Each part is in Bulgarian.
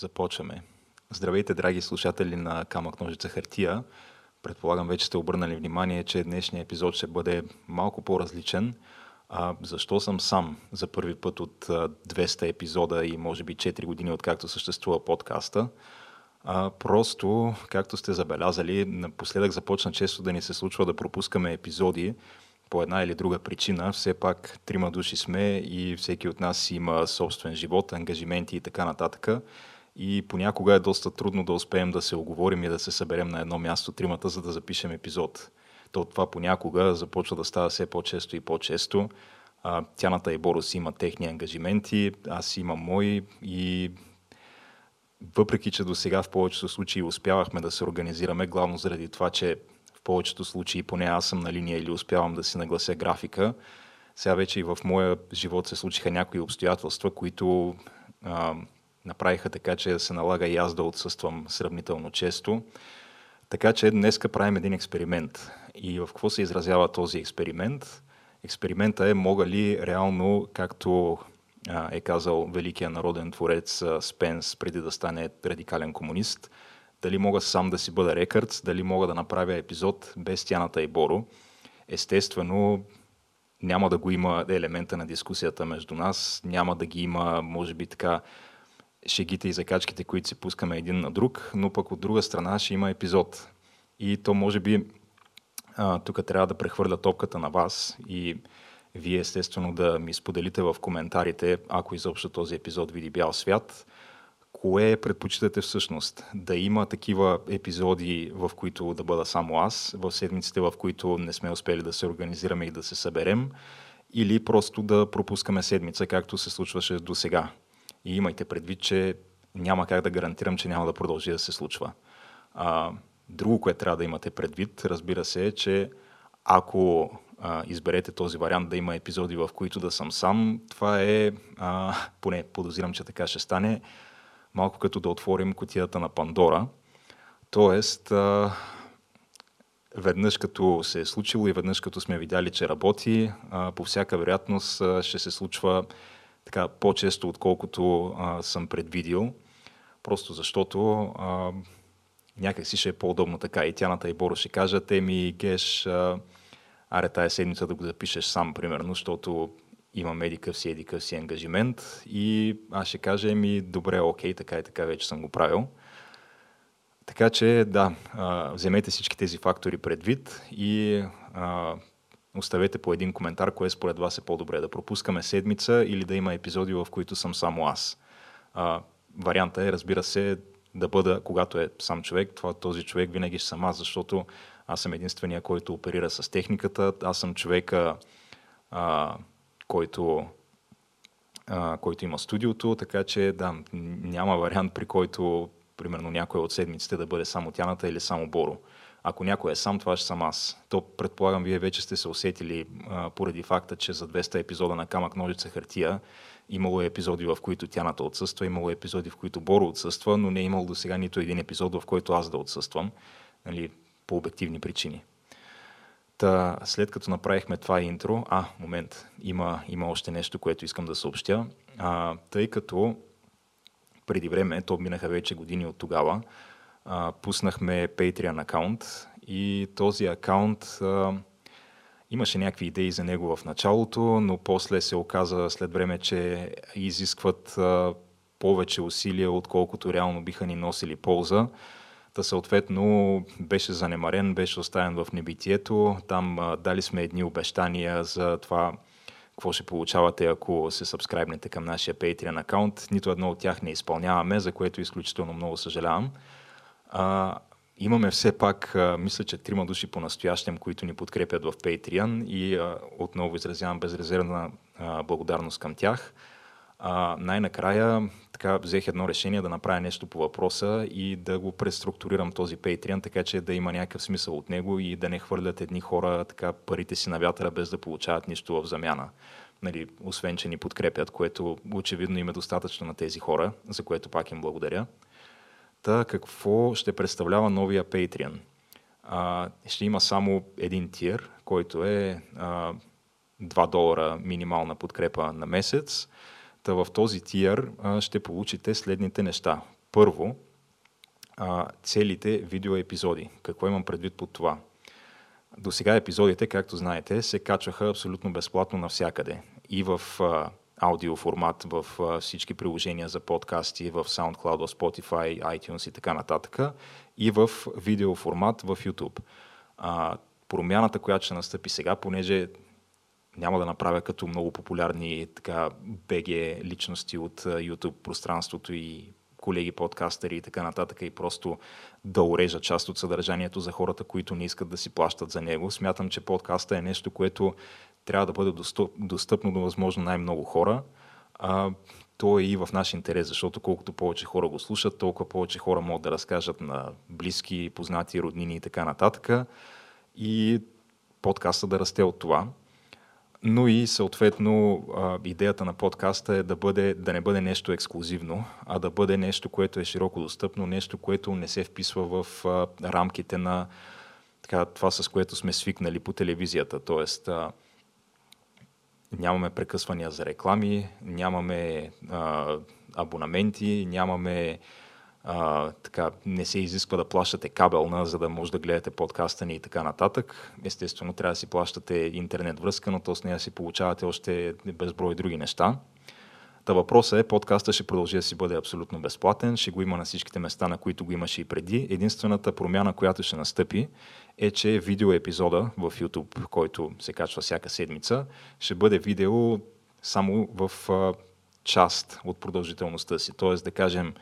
Започваме. Здравейте, драги слушатели на Камък Ножица Хартия. Предполагам, вече сте обърнали внимание, че днешният епизод ще бъде малко по-различен. А, защо съм сам за първи път от 200 епизода и може би 4 години откакто съществува подкаста? А, просто, както сте забелязали, напоследък започна често да ни се случва да пропускаме епизоди по една или друга причина. Все пак трима души сме и всеки от нас има собствен живот, ангажименти и така нататък. И понякога е доста трудно да успеем да се оговорим и да се съберем на едно място тримата, за да запишем епизод. То това понякога започва да става все по-често и по-често. Тяната и Борос има техни ангажименти, аз имам мои и въпреки, че до сега в повечето случаи успявахме да се организираме, главно заради това, че в повечето случаи поне аз съм на линия или успявам да си наглася графика, сега вече и в моя живот се случиха някои обстоятелства, които а, направиха така, че да се налага и аз да отсъствам сравнително често. Така че днеска правим един експеримент. И в какво се изразява този експеримент? Експеримента е мога ли реално, както е казал великия народен творец Спенс преди да стане радикален комунист, дали мога сам да си бъда рекърд, дали мога да направя епизод без Тяната и Боро. Естествено, няма да го има елемента на дискусията между нас, няма да ги има, може би така, шегите и закачките, които се пускаме един на друг, но пък от друга страна ще има епизод. И то може би тук трябва да прехвърля топката на вас и вие естествено да ми споделите в коментарите, ако изобщо този епизод види бял свят, кое предпочитате всъщност? Да има такива епизоди, в които да бъда само аз, в седмиците, в които не сме успели да се организираме и да се съберем, или просто да пропускаме седмица, както се случваше до сега. И имайте предвид, че няма как да гарантирам, че няма да продължи да се случва. А, друго, което трябва да имате предвид, разбира се, е, че ако а, изберете този вариант да има епизоди, в които да съм сам, това е, а, поне подозирам, че така ще стане, малко като да отворим котията на Пандора. Тоест, а, веднъж като се е случило и веднъж като сме видяли, че работи, а, по всяка вероятност а, ще се случва така по-често, отколкото а, съм предвидил. Просто защото а, някак си ще е по-удобно така. И Тяната и Боро ще кажат, еми, Геш, а, аре тая седмица да го запишеш сам, примерно, защото има медикъв си, едикъв си ангажимент и аз ще кажа ми, добре, окей, така и така вече съм го правил. Така че, да, вземете всички тези фактори предвид и а, оставете по един коментар, кое според вас е по-добре, да пропускаме седмица или да има епизоди, в които съм само аз. А, варианта е, разбира се, да бъда, когато е сам човек, това, този човек винаги съм аз, защото аз съм единствения, който оперира с техниката, аз съм човека, а, който, а, който има студиото, така че да, няма вариант при който примерно някоя от седмиците да бъде само Тяната или само Боро. Ако някой е сам, това ще съм аз. То предполагам, вие вече сте се усетили а, поради факта, че за 200 епизода на Камък Ножица хартия имало е епизоди, в които Тяната отсъства, имало е епизоди, в които Боро отсъства, но не е имало до сега нито един епизод, в който аз да отсъствам, нали, по обективни причини. Та, след като направихме това интро, а, момент, има, има още нещо, което искам да съобщя. А, тъй като преди време, то минаха вече години от тогава, а, пуснахме Patreon акаунт и този акаунт а, имаше някакви идеи за него в началото, но после се оказа след време, че изискват а, повече усилия, отколкото реално биха ни носили полза. Та съответно беше занемарен, беше оставен в небитието. Там а, дали сме едни обещания за това какво ще получавате, ако се сабскрайбнете към нашия Patreon акаунт. Нито едно от тях не изпълняваме, за което изключително много съжалявам. А, имаме все пак, а, мисля, че трима души по-настоящем, които ни подкрепят в Patreon и а, отново изразявам безрезервна благодарност към тях. А, най-накрая така взех едно решение да направя нещо по въпроса и да го преструктурирам този Patreon, така че да има някакъв смисъл от него и да не хвърлят едни хора така парите си на вятъра без да получават нищо в замяна. Нали, освен, че ни подкрепят, което очевидно им е достатъчно на тези хора, за което пак им благодаря. Та какво ще представлява новия Patreon? А, ще има само един тир, който е а, 2 долара минимална подкрепа на месец. Та в този тир а, ще получите следните неща. Първо, а, целите видеоепизоди. Какво имам предвид под това? До сега епизодите, както знаете, се качваха абсолютно безплатно навсякъде. И в а, аудио формат в всички приложения за подкасти, в SoundCloud, Spotify, iTunes и така нататък, и в видео формат в YouTube. Промяната, която ще настъпи сега, понеже няма да направя като много популярни така БГ личности от YouTube пространството и колеги подкастери и така нататък и просто да урежа част от съдържанието за хората, които не искат да си плащат за него. Смятам, че подкаста е нещо, което трябва да бъде достъпно до възможно най-много хора. А, то е и в наш интерес, защото колкото повече хора го слушат, толкова повече хора могат да разкажат на близки, познати, роднини и така нататък. И подкаста да расте от това но и съответно идеята на подкаста е да, бъде, да не бъде нещо ексклюзивно, а да бъде нещо, което е широко достъпно, нещо, което не се вписва в рамките на така, това, с което сме свикнали по телевизията. Тоест, нямаме прекъсвания за реклами, нямаме а, абонаменти, нямаме а, така, не се изисква да плащате кабелна, за да може да гледате подкаста ни и така нататък. Естествено, трябва да си плащате интернет връзка, но то с нея си получавате още безброй други неща. Та въпросът е, подкаста ще продължи да си бъде абсолютно безплатен, ще го има на всичките места, на които го имаше и преди. Единствената промяна, която ще настъпи, е, че видео епизода в YouTube, който се качва всяка седмица, ще бъде видео само в а, част от продължителността си. Тоест, да кажем,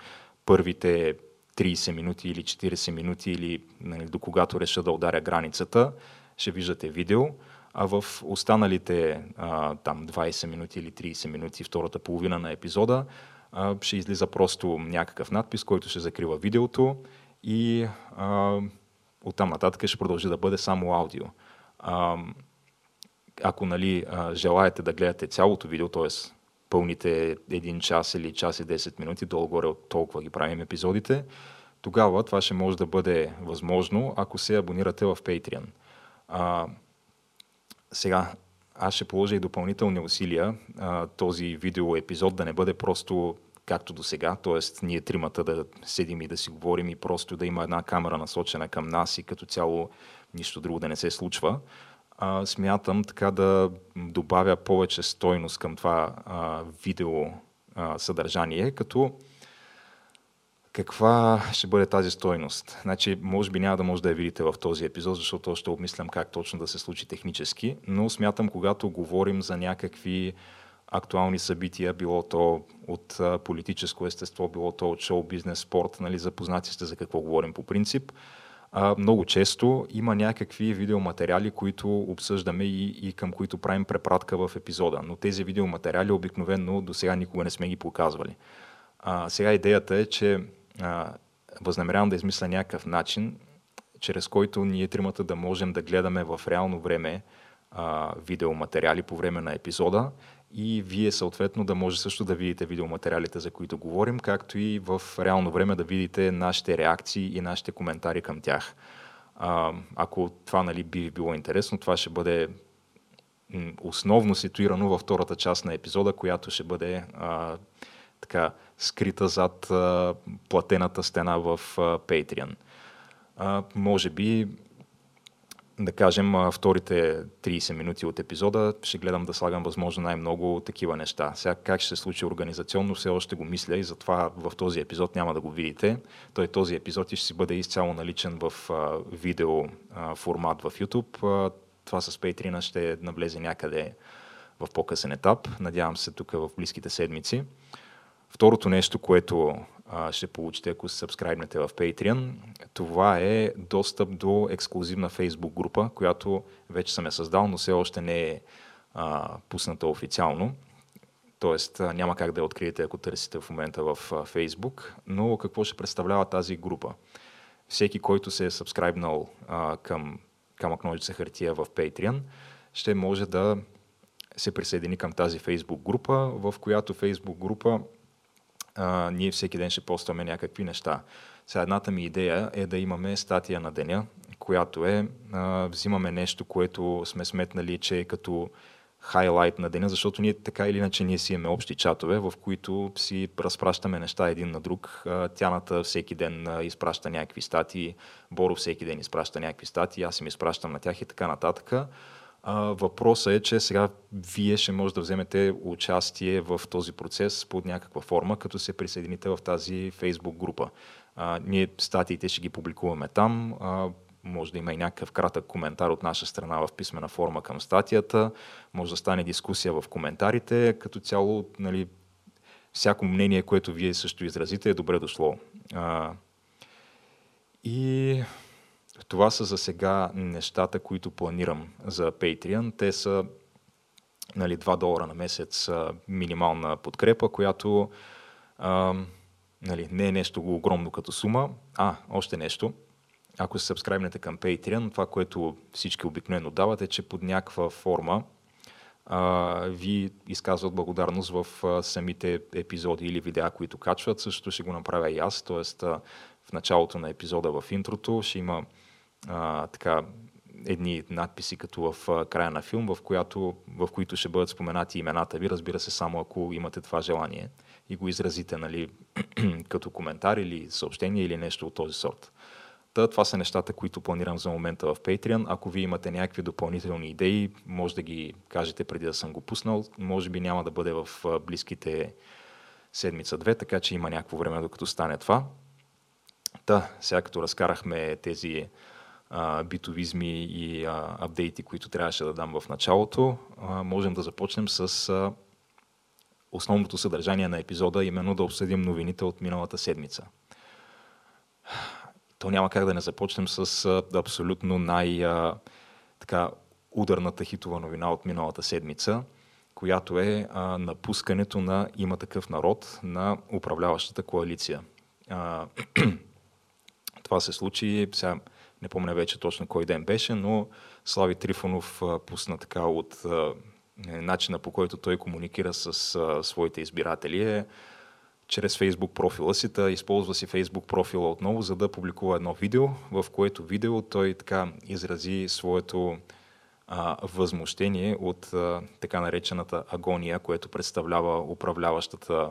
първите 30 минути или 40 минути или нали, до когато реша да ударя границата, ще виждате видео, а в останалите а, там 20 минути или 30 минути, втората половина на епизода, а, ще излиза просто някакъв надпис, който ще закрива видеото и а, оттам нататък ще продължи да бъде само аудио. А, ако нали, а, желаете да гледате цялото видео, т.е пълните един час или час и 10 минути, долу-горе от толкова ги правим епизодите, тогава това ще може да бъде възможно, ако се абонирате в Patreon. А, сега, аз ще положа и допълнителни усилия а, този видео епизод да не бъде просто както до сега, т.е. ние тримата да седим и да си говорим и просто да има една камера насочена към нас и като цяло нищо друго да не се случва, а, смятам така да добавя повече стойност към това а, видео а, съдържание, като каква ще бъде тази стойност? Значи, може би няма да може да я видите в този епизод, защото ще обмислям как точно да се случи технически, но смятам, когато говорим за някакви актуални събития, било то от политическо естество, било то от шоу, бизнес, спорт, нали, запознати сте за какво говорим по принцип, много често има някакви видеоматериали, които обсъждаме и, и към които правим препратка в епизода. Но тези видеоматериали обикновено до сега никога не сме ги показвали. А, сега идеята е, че а, възнамерявам да измисля някакъв начин, чрез който ние тримата да можем да гледаме в реално време а, видеоматериали по време на епизода и вие съответно да може също да видите видеоматериалите, за които говорим, както и в реално време да видите нашите реакции и нашите коментари към тях. А, ако това нали, би било интересно, това ще бъде основно ситуирано във втората част на епизода, която ще бъде а, така скрита зад а, платената стена в а, Patreon. А, може би да кажем, вторите 30 минути от епизода ще гледам да слагам възможно най-много такива неща. Сега как ще се случи организационно, все още го мисля и затова в този епизод няма да го видите. Той този епизод ще си бъде изцяло наличен в видео формат в YouTube. Това с Patreon ще навлезе някъде в по-късен етап. Надявам се тук в близките седмици. Второто нещо, което а, ще получите, ако се сабскрайбнете в Patreon, това е достъп до ексклюзивна Facebook група, която вече съм я създал, но все още не е а, пусната официално. Тоест няма как да я откриете, ако търсите в момента в Facebook. Но какво ще представлява тази група? Всеки, който се е сабскрайбнал към камък ножица хартия в Patreon, ще може да се присъедини към тази Facebook група, в която Facebook група а, ние всеки ден ще постваме някакви неща. Сега едната ми идея е да имаме статия на деня, която е, а, взимаме нещо, което сме сметнали, че е като хайлайт на деня, защото ние така или иначе ние си имаме общи чатове, в които си разпращаме неща един на друг. Тяната всеки ден изпраща някакви статии, Боро всеки ден изпраща някакви статии, аз им изпращам на тях и така нататък. Въпросът е, че сега вие ще може да вземете участие в този процес под някаква форма, като се присъедините в тази Facebook група. ние статиите ще ги публикуваме там може да има и някакъв кратък коментар от наша страна в писмена форма към статията, може да стане дискусия в коментарите. Като цяло, нали, всяко мнение, което вие също изразите, е добре дошло. А, и това са за сега нещата, които планирам за Patreon. Те са нали, 2 долара на месец минимална подкрепа, която а, нали, не е нещо огромно като сума. А, още нещо – ако се сабскрайбнете към Patreon, това, което всички обикновено дават е, че под някаква форма а, ви изказват благодарност в а, самите епизоди или видеа, които качват. Също ще го направя и аз, т.е. в началото на епизода в интрото ще има а, така едни надписи като в края на филм, в, която, в които ще бъдат споменати имената ви, разбира се, само ако имате това желание и го изразите нали, като коментар или съобщение или нещо от този сорт. Та, това са нещата, които планирам за момента в Patreon. Ако ви имате някакви допълнителни идеи, може да ги кажете преди да съм го пуснал. Може би няма да бъде в близките седмица-две, така че има някакво време докато стане това. Та, сега като разкарахме тези битовизми и апдейти, които трябваше да дам в началото, можем да започнем с основното съдържание на епизода, именно да обсъдим новините от миналата седмица то няма как да не започнем с абсолютно най- а, така, ударната хитова новина от миналата седмица, която е напускането на има такъв народ на управляващата коалиция. Това се случи, сега не помня вече точно кой ден беше, но Слави Трифонов пусна така от а, начина по който той комуникира с своите избиратели е чрез Facebook профила си, та използва си Facebook профила отново, за да публикува едно видео, в което видео той така изрази своето а, възмущение от а, така наречената агония, което представлява управляващата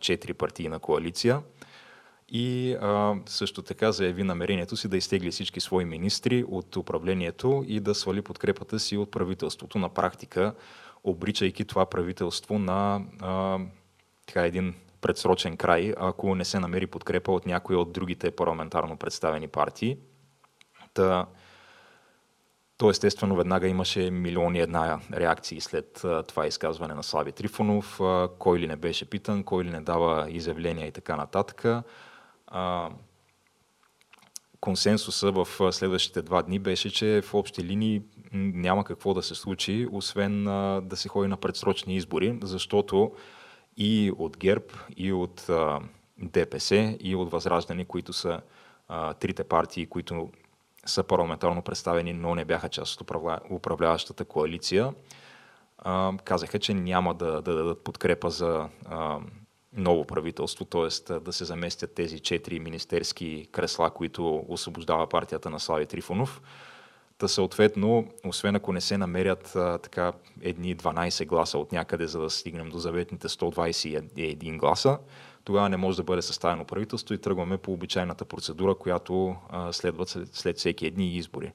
четири-партийна коалиция. И а, също така заяви намерението си да изтегли всички свои министри от управлението и да свали подкрепата си от правителството на практика, обричайки това правителство на а, така един предсрочен край, ако не се намери подкрепа от някои от другите парламентарно представени партии. Та, то естествено веднага имаше милиони една реакции след това изказване на Слави Трифонов, кой ли не беше питан, кой ли не дава изявления и така нататък. Консенсуса в следващите два дни беше, че в общи линии няма какво да се случи, освен да се ходи на предсрочни избори, защото и от ГЕРБ, и от а, ДПС, и от Възраждане, които са а, трите партии, които са парламентарно представени, но не бяха част от управляващата коалиция, а, казаха, че няма да, да дадат подкрепа за а, ново правителство, т.е. да се заместят тези четири министерски кресла, които освобождава партията на Слави Трифонов. Та съответно, освен ако не се намерят а, така едни 12 гласа от някъде, за да стигнем до заветните 121 гласа, тогава не може да бъде съставено правителство и тръгваме по обичайната процедура, която а, следва след всеки едни избори.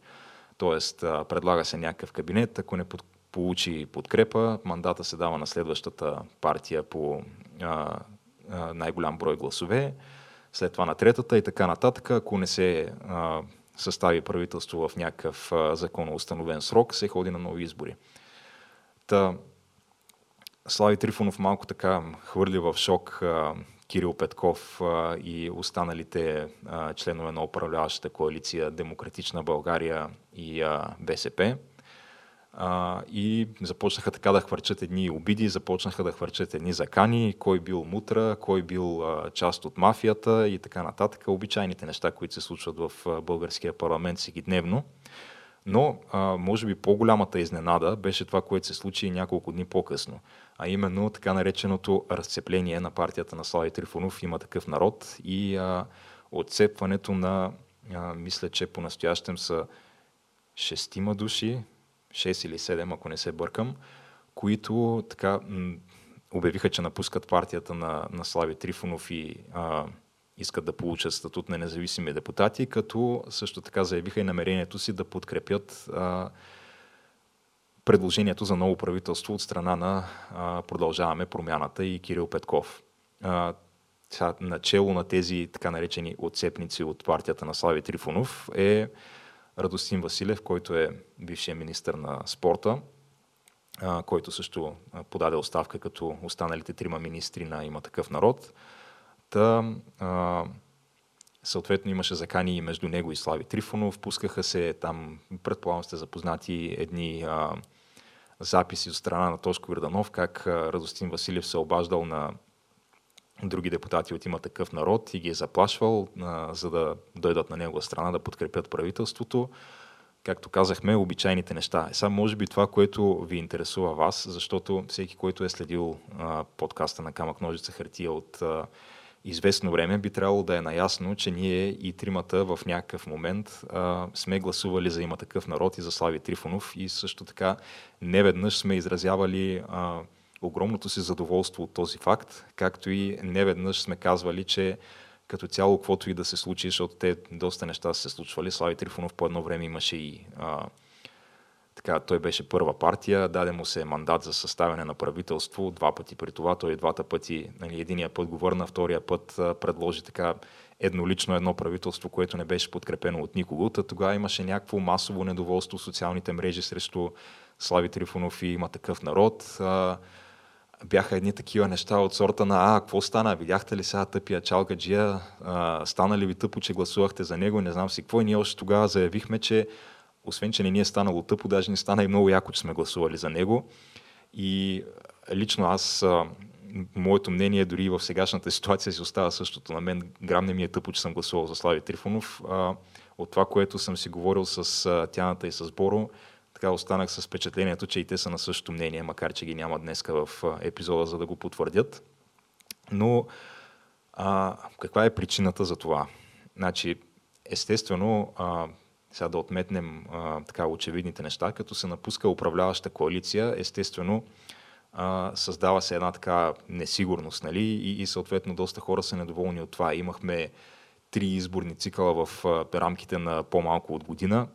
Тоест, а, предлага се някакъв кабинет, ако не под, получи подкрепа, мандата се дава на следващата партия по а, а, най-голям брой гласове, след това на третата и така нататък. Ако не се а, състави правителство в някакъв законоустановен срок, се ходи на нови избори. Та, Слави Трифонов малко така хвърли в шок Кирил Петков и останалите членове на управляващата коалиция Демократична България и БСП а, и започнаха така да хвърчат едни обиди, започнаха да хвърчат едни закани, кой бил мутра, кой бил а, част от мафията и така нататък. Обичайните неща, които се случват в а, българския парламент всеки дневно. Но, а, може би, по-голямата изненада беше това, което се случи няколко дни по-късно. А именно така нареченото разцепление на партията на Слави Трифонов има такъв народ и а, отцепването на, а, мисля, че по-настоящем са шестима души, 6 или 7, ако не се бъркам, които така обявиха, че напускат партията на, на Слави Трифонов и а, искат да получат статут на независими депутати, като също така заявиха и намерението си да подкрепят а, предложението за ново правителство от страна на а, Продължаваме промяната и Кирил Петков. А, начало на тези така наречени отцепници от партията на Слави Трифонов е Радостин Василев, който е бившия министр на спорта, а, който също подаде оставка като останалите трима министри на има такъв народ. Та, а, съответно имаше закани между него и Слави Трифонов. Пускаха се там, предполагам сте запознати, едни а, записи от страна на Тошко Ирданов, как Радостин Василев се обаждал на други депутати от има такъв народ и ги е заплашвал, а, за да дойдат на негова страна да подкрепят правителството. Както казахме, обичайните неща. Е, сега може би това, което ви интересува вас, защото всеки, който е следил а, подкаста на Камък Ножица Хартия от а, известно време, би трябвало да е наясно, че ние и тримата в някакъв момент а, сме гласували за има такъв народ и за Слави Трифонов и също така неведнъж сме изразявали а, огромното си задоволство от този факт, както и неведнъж сме казвали, че като цяло, каквото и да се случи, защото те доста неща са се случвали. Слави Трифонов по едно време имаше и а, така, той беше първа партия, даде му се мандат за съставяне на правителство, два пъти при това, той двата пъти, нали, единия път го върна, втория път а, предложи така еднолично едно правителство, което не беше подкрепено от никого. Та тогава имаше някакво масово недоволство в социалните мрежи срещу Слави Трифонов и има такъв народ. А, бяха едни такива неща от сорта на а, какво стана, видяхте ли сега тъпия чалгаджия, а, стана ли ви тъпо, че гласувахте за него, не знам си какво. И ние още тогава заявихме, че освен, че не ни е станало тъпо, даже ни стана и много яко, че сме гласували за него. И лично аз, моето мнение дори в сегашната ситуация си остава същото. На мен грам не ми е тъпо, че съм гласувал за Слави Трифонов. От това, което съм си говорил с Тяната и с Боро, така останах с впечатлението, че и те са на същото мнение, макар че ги няма днеска в епизода, за да го потвърдят. Но а, каква е причината за това? Значи, естествено, а, сега да отметнем а, така очевидните неща, като се напуска управляваща коалиция, естествено, а, създава се една така несигурност, нали? И, и съответно доста хора са недоволни от това. Имахме три изборни цикъла в а, рамките на по-малко от година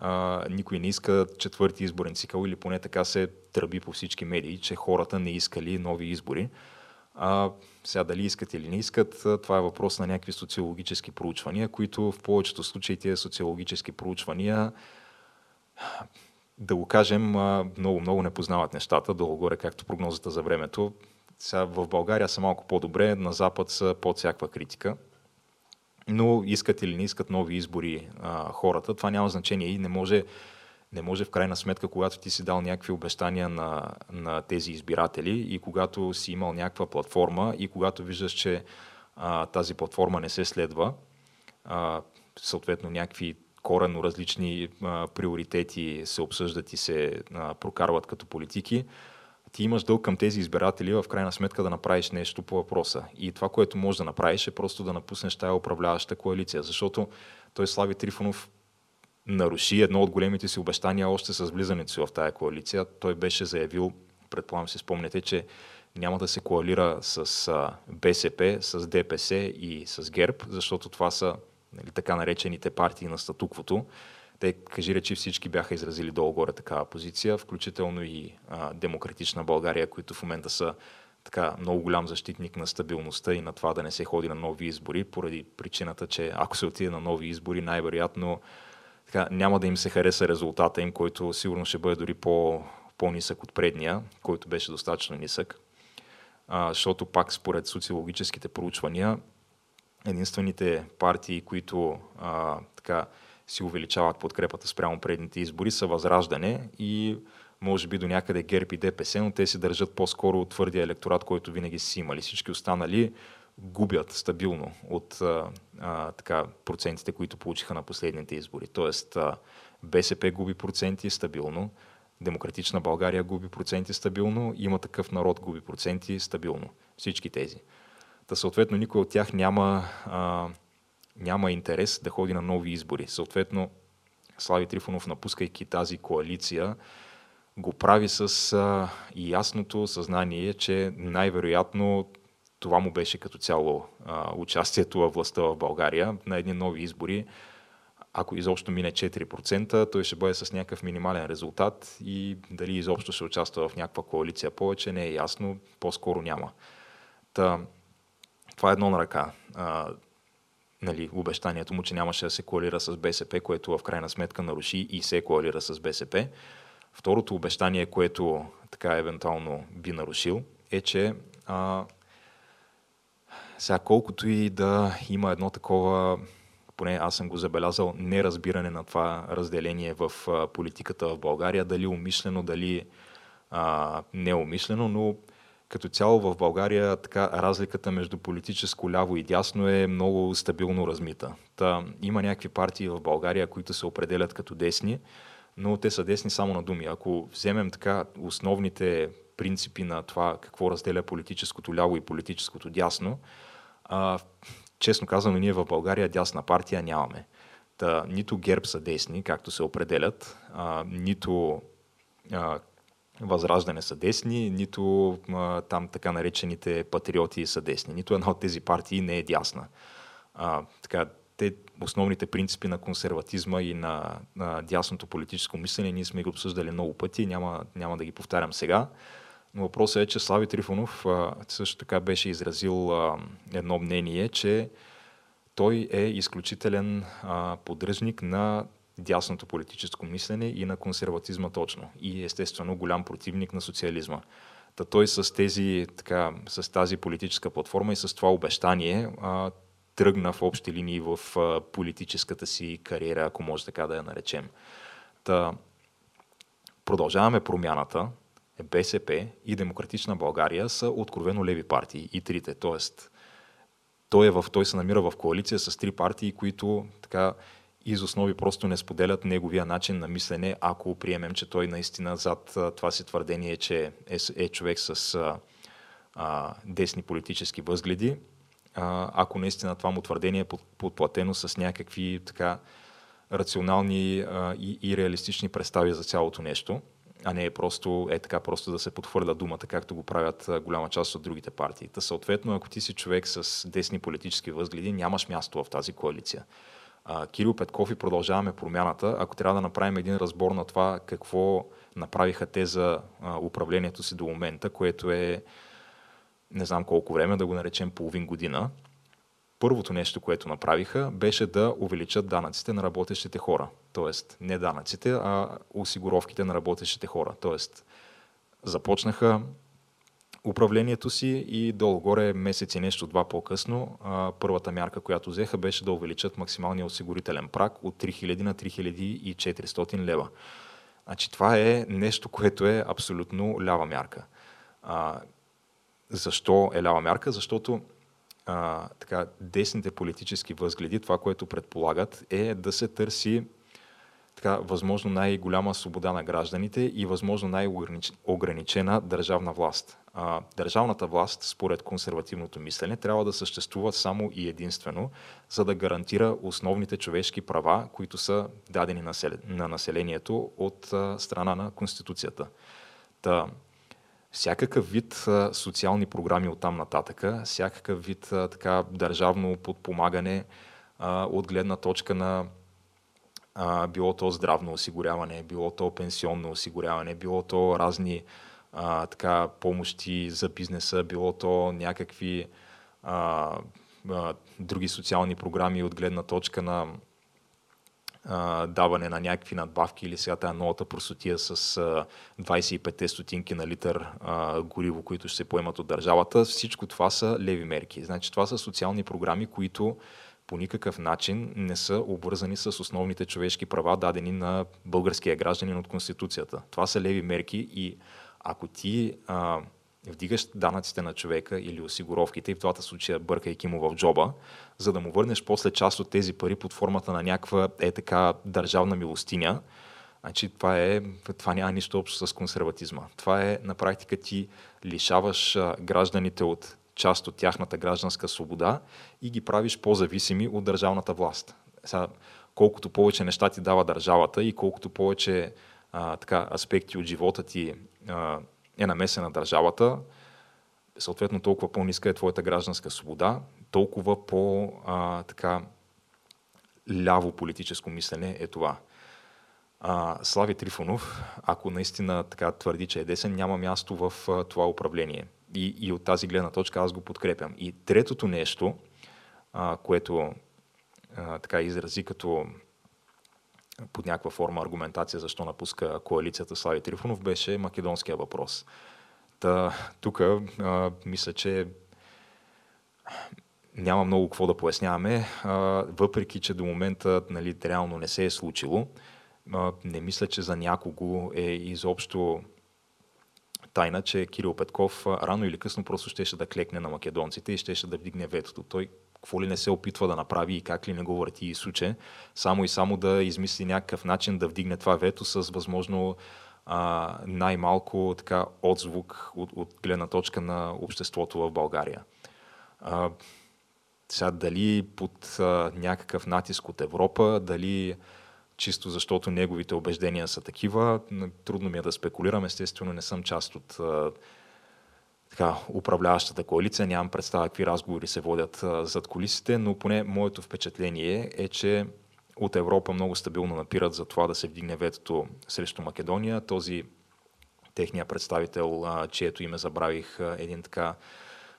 а, никой не иска четвърти изборен цикъл или поне така се тръби по всички медии, че хората не искали нови избори. А, сега дали искат или не искат, това е въпрос на някакви социологически проучвания, които в повечето случаи тези социологически проучвания да го кажем, много-много не познават нещата, долу-горе както прогнозата за времето. Сега в България са малко по-добре, на Запад са под всякаква критика но искат или не искат нови избори а, хората, това няма значение и не може, не може в крайна сметка, когато ти си дал някакви обещания на, на тези избиратели и когато си имал някаква платформа и когато виждаш, че а, тази платформа не се следва, а, съответно някакви коренно различни а, приоритети се обсъждат и се а, прокарват като политики, ти имаш дълг към тези избиратели в крайна сметка да направиш нещо по въпроса. И това, което можеш да направиш е просто да напуснеш тая управляваща коалиция, защото той Слави Трифонов наруши едно от големите си обещания още с влизането си в тая коалиция. Той беше заявил, предполагам си спомняте, че няма да се коалира с БСП, с ДПС и с ГЕРБ, защото това са нали, така наречените партии на статуквото. Те, кажи речи, всички бяха изразили долу-горе такава позиция, включително и а, Демократична България, които в момента са така много голям защитник на стабилността и на това да не се ходи на нови избори, поради причината, че ако се отиде на нови избори, най-вероятно така, няма да им се хареса резултата им, който сигурно ще бъде дори по, по-нисък от предния, който беше достатъчно нисък. А, защото пак според социологическите проучвания, единствените партии, които а, така, си увеличават подкрепата спрямо предните избори, са възраждане и може би до някъде ГЕРБ и ДПС, но те си държат по-скоро твърдия електорат, който винаги си имали. Всички останали губят стабилно от а, а, така, процентите, които получиха на последните избори. Тоест а, БСП губи проценти стабилно, Демократична България губи проценти стабилно, има такъв народ губи проценти стабилно. Всички тези. Та съответно никой от тях няма а, няма интерес да ходи на нови избори. Съответно, Слави Трифонов, напускайки тази коалиция, го прави с а, ясното съзнание, че най-вероятно това му беше като цяло а, участието във властта в България на едни нови избори. Ако изобщо мине 4%, той ще бъде с някакъв минимален резултат и дали изобщо ще участва в някаква коалиция повече, не е ясно, по-скоро няма. Та, това е едно на ръка. А, нали, обещанието му, че нямаше да се коалира с БСП, което в крайна сметка наруши и се коалира с БСП. Второто обещание, което така евентуално би нарушил, е, че а, сега колкото и да има едно такова, поне аз съм го забелязал, неразбиране на това разделение в политиката в България, дали умишлено, дали а, неумишлено, но като цяло в България така, разликата между политическо ляво и дясно е много стабилно размита. Та, има някакви партии в България, които се определят като десни, но те са десни само на думи. Ако вземем така основните принципи на това какво разделя политическото ляво и политическото дясно, а, честно казано, ние в България дясна партия нямаме. Та, нито ГЕРБ са десни, както се определят, а, нито а, Възраждане са десни, нито а, там така наречените патриоти са десни. Нито една от тези партии не е дясна. А, така, те, основните принципи на консерватизма и на, на дясното политическо мислене, ние сме ги обсъждали много пъти, няма, няма да ги повтарям сега. Но въпросът е, че Слави Трифонов а, също така беше изразил а, едно мнение, че той е изключителен а, поддръжник на дясното политическо мислене и на консерватизма точно. И естествено голям противник на социализма. Та той с, тези, така, с тази политическа платформа и с това обещание а, тръгна в общи линии в а, политическата си кариера, ако може така да я наречем. Та, продължаваме промяната. БСП и Демократична България са откровено леви партии и трите. Тоест, той, е в, той се намира в коалиция с три партии, които така из основи просто не споделят неговия начин на мислене, ако приемем, че той наистина зад това си твърдение, че е, е човек с а, десни политически възгледи, а, ако наистина това му твърдение е подплатено с някакви така рационални а, и, и реалистични представи за цялото нещо, а не е просто е така просто да се подхвърля думата, както го правят голяма част от другите партии. Та съответно, ако ти си човек с десни политически възгледи, нямаш място в тази коалиция Кирил Петков и продължаваме промяната, ако трябва да направим един разбор на това какво направиха те за управлението си до момента, което е не знам колко време, да го наречем половин година, първото нещо, което направиха, беше да увеличат данъците на работещите хора. Тоест, не данъците, а осигуровките на работещите хора. Тоест, започнаха управлението си и долу-горе месец и нещо два по-късно първата мярка, която взеха, беше да увеличат максималния осигурителен прак от 3000 на 3400 лева. Значи това е нещо, което е абсолютно лява мярка. А, защо е лява мярка? Защото а, така, десните политически възгледи, това, което предполагат, е да се търси така, възможно най-голяма свобода на гражданите и възможно най-ограничена държавна власт. А, държавната власт, според консервативното мислене, трябва да съществува само и единствено, за да гарантира основните човешки права, които са дадени на населението от а, страна на Конституцията. Та, всякакъв вид а, социални програми от там нататъка, всякакъв вид а, така, държавно подпомагане а, от гледна точка на а, било то здравно осигуряване, било то пенсионно осигуряване, било то разни а, така, помощи за бизнеса, било то някакви а, а, други социални програми от гледна точка на а, даване на някакви надбавки или сега тази новата просотия с а, 25 стотинки на литър а, гориво, които ще се поемат от държавата. Всичко това са леви мерки. Значи това са социални програми, които по никакъв начин не са обвързани с основните човешки права, дадени на българския гражданин от Конституцията. Това са леви мерки и ако ти а, вдигаш данъците на човека или осигуровките, и в двата случая бъркайки му в джоба, за да му върнеш после част от тези пари под формата на някаква е така държавна милостиня, значи това, е, това няма нищо общо с консерватизма. Това е на практика ти лишаваш гражданите от част от тяхната гражданска свобода и ги правиш по-зависими от държавната власт. Сега, колкото повече неща ти дава държавата и колкото повече а, така, аспекти от живота ти е намесена държавата, съответно толкова по-ниска е твоята гражданска свобода, толкова по а, така ляво политическо мислене е това. А, Слави Трифонов, ако наистина така твърди, че е десен, няма място в а, това управление. И, и от тази гледна точка аз го подкрепям. И третото нещо, а, което а, така изрази като под някаква форма аргументация защо напуска коалицията Слави Трифонов, беше македонския въпрос. Та, тук мисля, че няма много какво да поясняваме, а, въпреки че до момента нали, реално не се е случило. А, не мисля, че за някого е изобщо тайна, че Кирил Петков рано или късно просто щеше да клекне на македонците и щеше да вдигне ветото. Той какво ли не се опитва да направи и как ли не го върти и суче, само и само да измисли някакъв начин да вдигне това вето с възможно а, най-малко така отзвук от, от гледна точка на обществото в България. А, сега дали под а, някакъв натиск от Европа, дали чисто защото неговите убеждения са такива, трудно ми е да спекулирам. Естествено не съм част от така, управляващата коалиция, нямам представа какви разговори се водят зад колисите, но поне моето впечатление е, че от Европа много стабилно напират за това да се вдигне ветото срещу Македония. Този техния представител, чието име забравих, един така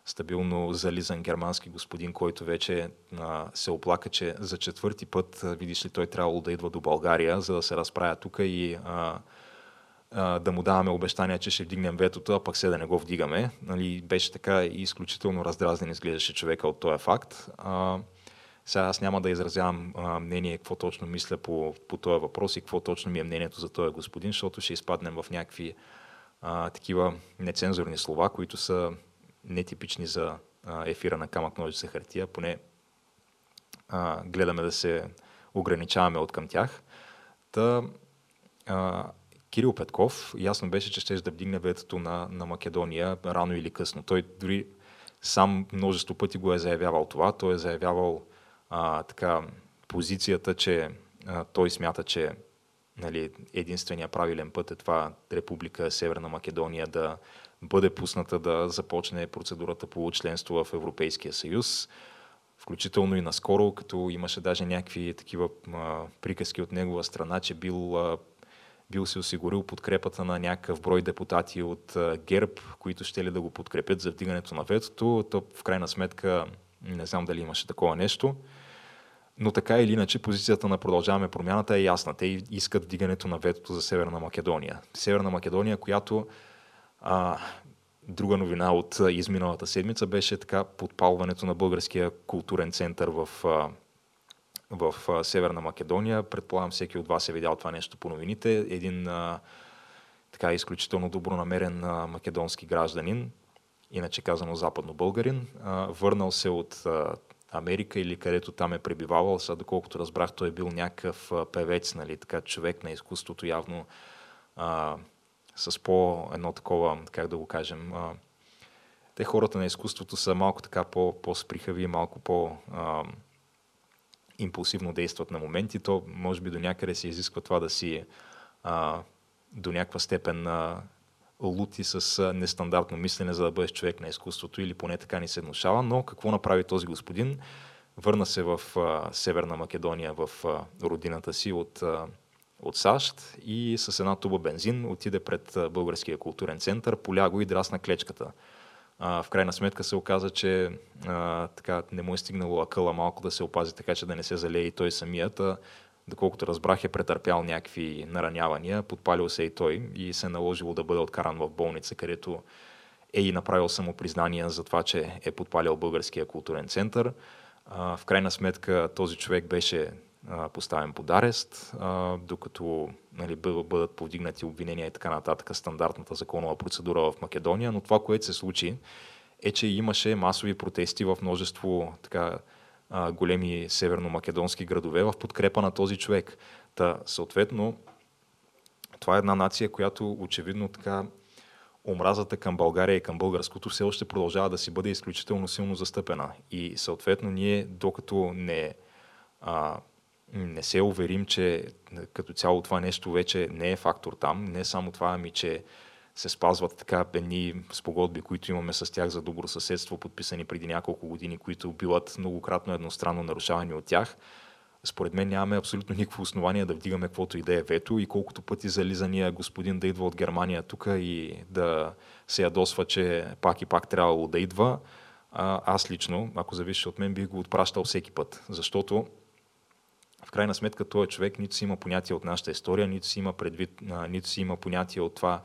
стабилно зализан германски господин, който вече а, се оплака, че за четвърти път, видиш ли, той трябвало да идва до България, за да се разправя тук и а, а, да му даваме обещания, че ще вдигнем ветото, а пък се да не го вдигаме. Нали, беше така и изключително раздразнен изглеждаше човека от този факт. А, сега аз няма да изразявам а, мнение какво точно мисля по, по този въпрос и какво точно ми е мнението за този господин, защото ще изпаднем в някакви а, такива нецензурни слова, които са нетипични за ефира на камък ножица хартия, поне а, гледаме да се ограничаваме от към тях. Та, а, Кирил Петков ясно беше, че ще да вдигне ветото на, на Македония рано или късно. Той дори сам множество пъти го е заявявал това. Той е заявявал а, така, позицията, че а, той смята, че нали, единствения правилен път е това Република Северна Македония да бъде пусната да започне процедурата по членство в Европейския съюз. Включително и наскоро, като имаше даже някакви такива а, приказки от негова страна, че бил, а, бил се осигурил подкрепата на някакъв брой депутати от а, ГЕРБ, които ще ли да го подкрепят за вдигането на ветото. То в крайна сметка не знам дали имаше такова нещо. Но така или иначе позицията на Продължаваме промяната е ясна. Те искат вдигането на ветото за Северна Македония. Северна Македония, която а, друга новина от изминалата седмица беше така подпалването на българския културен център в, в Северна Македония. Предполагам всеки от вас е видял това нещо по новините. Един а, така изключително добронамерен македонски гражданин, иначе казано западно българин, а, върнал се от а, Америка или където там е пребивавал. Сега, доколкото разбрах, той е бил някакъв певец, нали, така човек на изкуството, явно а, с по едно такова, как да го кажем, а, те хората на изкуството са малко така по, по-сприхави, малко по- а, импулсивно действат на моменти, то може би до някъде се изисква това да си а, до някаква степен а, лути с нестандартно мислене, за да бъдеш човек на изкуството или поне така ни се внушава. Но какво направи този господин? Върна се в а, Северна Македония, в а, родината си от, а, от САЩ и с една туба бензин отиде пред а, Българския културен център, поляго и драсна клечката. А, в крайна сметка се оказа, че а, така, не му е стигнало акъла малко да се опази така, че да не се залее и той самият. А, доколкото разбрах, е претърпял някакви наранявания, подпалил се и той и се е наложило да бъде откаран в болница, където е и направил самопризнание за това, че е подпалил Българския културен център. В крайна сметка този човек беше поставен под арест, докато нали, бъдат повдигнати обвинения и така нататък, стандартната законова процедура в Македония. Но това, което се случи, е, че имаше масови протести в множество така, а, големи северно-македонски градове в подкрепа на този човек. Та, съответно, това е една нация, която очевидно така омразата към България и към българското все още продължава да си бъде изключително силно застъпена. И съответно ние, докато не, а, не се уверим, че като цяло това нещо вече не е фактор там, не само това, ами че се спазват така едни спогодби, които имаме с тях за добро съседство, подписани преди няколко години, които биват многократно едностранно нарушавани от тях. Според мен нямаме абсолютно никакво основание да вдигаме каквото и да е вето и колкото пъти зализания господин да идва от Германия тук и да се ядосва, че пак и пак трябвало да идва, аз лично, ако зависи от мен, бих го отпращал всеки път, защото крайна сметка този човек нито си има понятие от нашата история, нито си има предвид, нито си има понятие от това